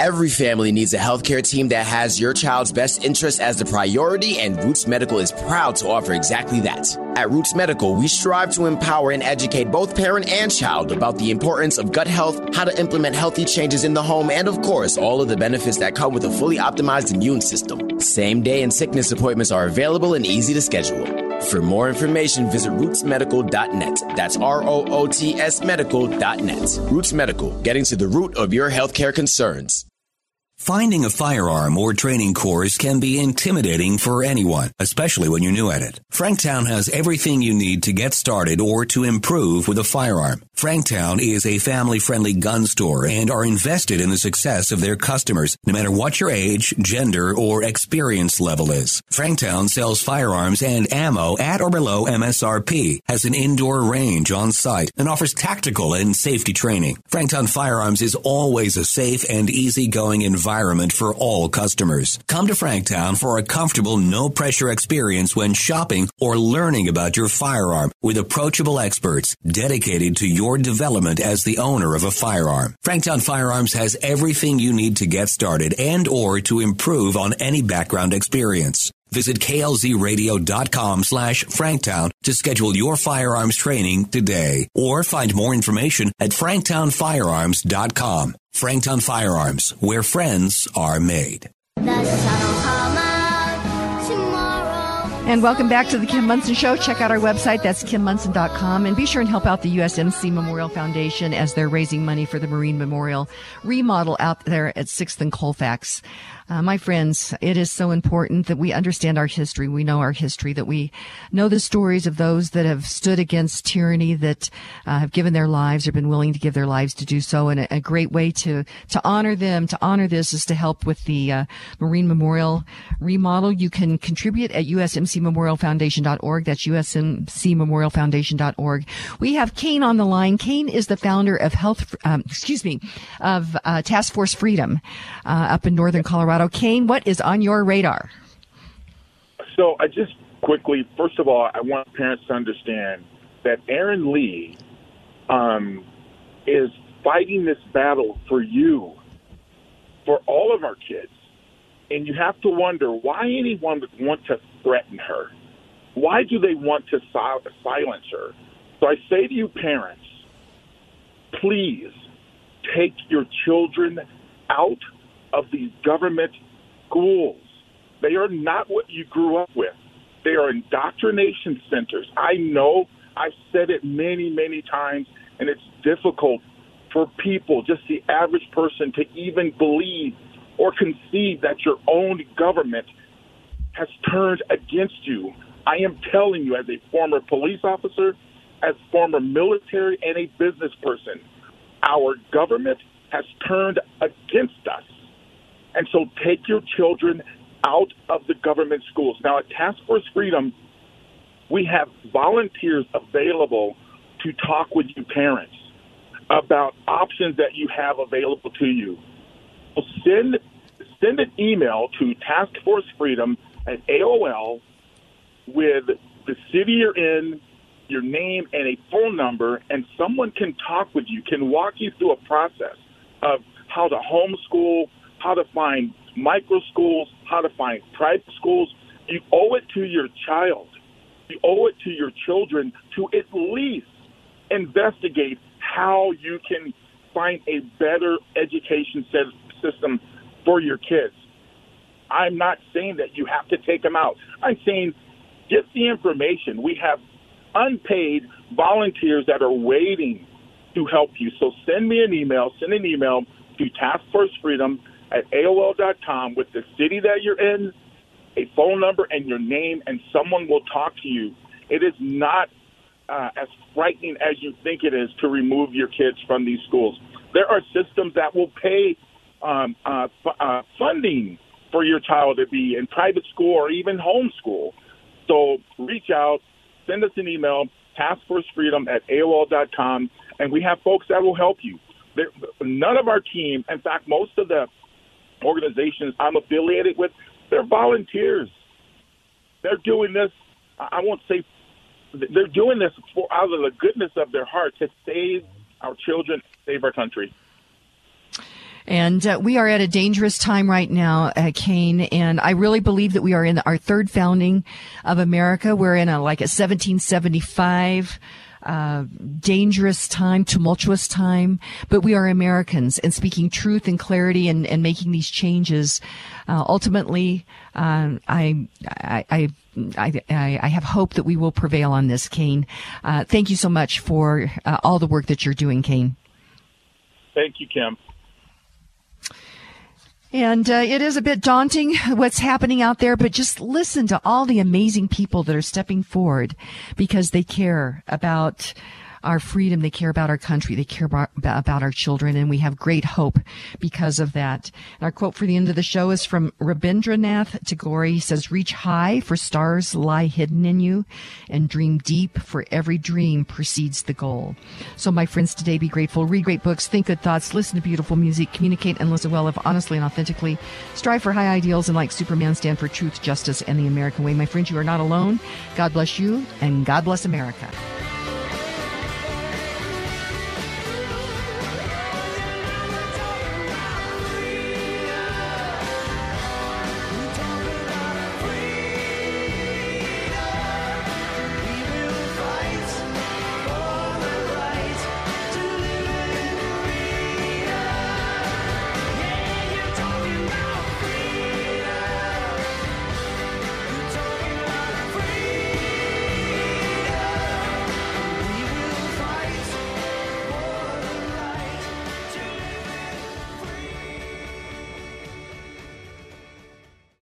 Every family needs a healthcare team that has your child's best interests as the priority, and Roots Medical is proud to offer exactly that. At Roots Medical, we strive to empower and educate both parent and child about the importance of gut health, how to implement healthy changes in the home, and of course, all of the benefits that come with a fully optimized immune system. Same day and sickness appointments are available and easy to schedule. For more information, visit rootsmedical.net. That's R O O T S medical.net. Roots Medical, getting to the root of your healthcare concerns. Finding a firearm or training course can be intimidating for anyone, especially when you're new at it. Franktown has everything you need to get started or to improve with a firearm. Franktown is a family-friendly gun store and are invested in the success of their customers, no matter what your age, gender, or experience level is. Franktown sells firearms and ammo at or below MSRP, has an indoor range on site, and offers tactical and safety training. Franktown Firearms is always a safe and easygoing environment environment for all customers. Come to Franktown for a comfortable, no pressure experience when shopping or learning about your firearm with approachable experts dedicated to your development as the owner of a firearm. Franktown Firearms has everything you need to get started and or to improve on any background experience. Visit klzradio.com slash franktown to schedule your firearms training today or find more information at franktownfirearms.com. Franktown Firearms, where friends are made. And welcome back to the Kim Monson Show. Check out our website. That's kimmonson.com. And be sure and help out the USMC Memorial Foundation as they're raising money for the Marine Memorial remodel out there at 6th and Colfax. Uh, my friends, it is so important that we understand our history. We know our history, that we know the stories of those that have stood against tyranny, that uh, have given their lives or been willing to give their lives to do so. And a, a great way to, to honor them, to honor this is to help with the uh, Marine Memorial remodel. You can contribute at usmcmemorialfoundation.org. That's usmcmemorialfoundation.org. We have Kane on the line. Kane is the founder of Health, um, excuse me, of uh, Task Force Freedom uh, up in Northern Colorado. Colorado. Kane, what is on your radar? So I just quickly, first of all, I want parents to understand that Erin Lee um, is fighting this battle for you, for all of our kids. And you have to wonder why anyone would want to threaten her. Why do they want to silence her? So I say to you, parents, please take your children out of these government schools. They are not what you grew up with. They are indoctrination centers. I know I've said it many, many times, and it's difficult for people, just the average person, to even believe or conceive that your own government has turned against you. I am telling you, as a former police officer, as former military, and a business person, our government has turned against us. And so take your children out of the government schools. Now, at Task Force Freedom, we have volunteers available to talk with you parents about options that you have available to you. So send send an email to Task Force Freedom at AOL with the city you're in, your name, and a phone number, and someone can talk with you, can walk you through a process of how to homeschool, how to find micro schools, how to find private schools. You owe it to your child. You owe it to your children to at least investigate how you can find a better education system for your kids. I'm not saying that you have to take them out. I'm saying get the information. We have unpaid volunteers that are waiting to help you. So send me an email, send an email to Task Force Freedom at AOL.com with the city that you're in, a phone number, and your name, and someone will talk to you. It is not uh, as frightening as you think it is to remove your kids from these schools. There are systems that will pay um, uh, f- uh, funding for your child to be in private school or even homeschool. So reach out, send us an email, taskforcefreedom at AOL.com, and we have folks that will help you. There, none of our team, in fact, most of the organizations I'm affiliated with, they're volunteers. They're doing this, I won't say, they're doing this for, out of the goodness of their heart to save our children, save our country. And uh, we are at a dangerous time right now, uh, Kane. And I really believe that we are in our third founding of America. We're in a like a 1775 uh, dangerous time, tumultuous time, but we are Americans and speaking truth and clarity and, and making these changes. Uh, ultimately, uh, I, I, I I, I, have hope that we will prevail on this, Kane. Uh, thank you so much for uh, all the work that you're doing, Kane. Thank you, Kim. And uh, it is a bit daunting what's happening out there, but just listen to all the amazing people that are stepping forward because they care about our freedom. They care about our country. They care about, about our children. And we have great hope because of that. And our quote for the end of the show is from Rabindranath Tagore. He says, reach high for stars lie hidden in you and dream deep for every dream precedes the goal. So my friends, today be grateful, read great books, think good thoughts, listen to beautiful music, communicate and listen well, live honestly and authentically, strive for high ideals and like Superman stand for truth, justice, and the American way. My friends, you are not alone. God bless you and God bless America.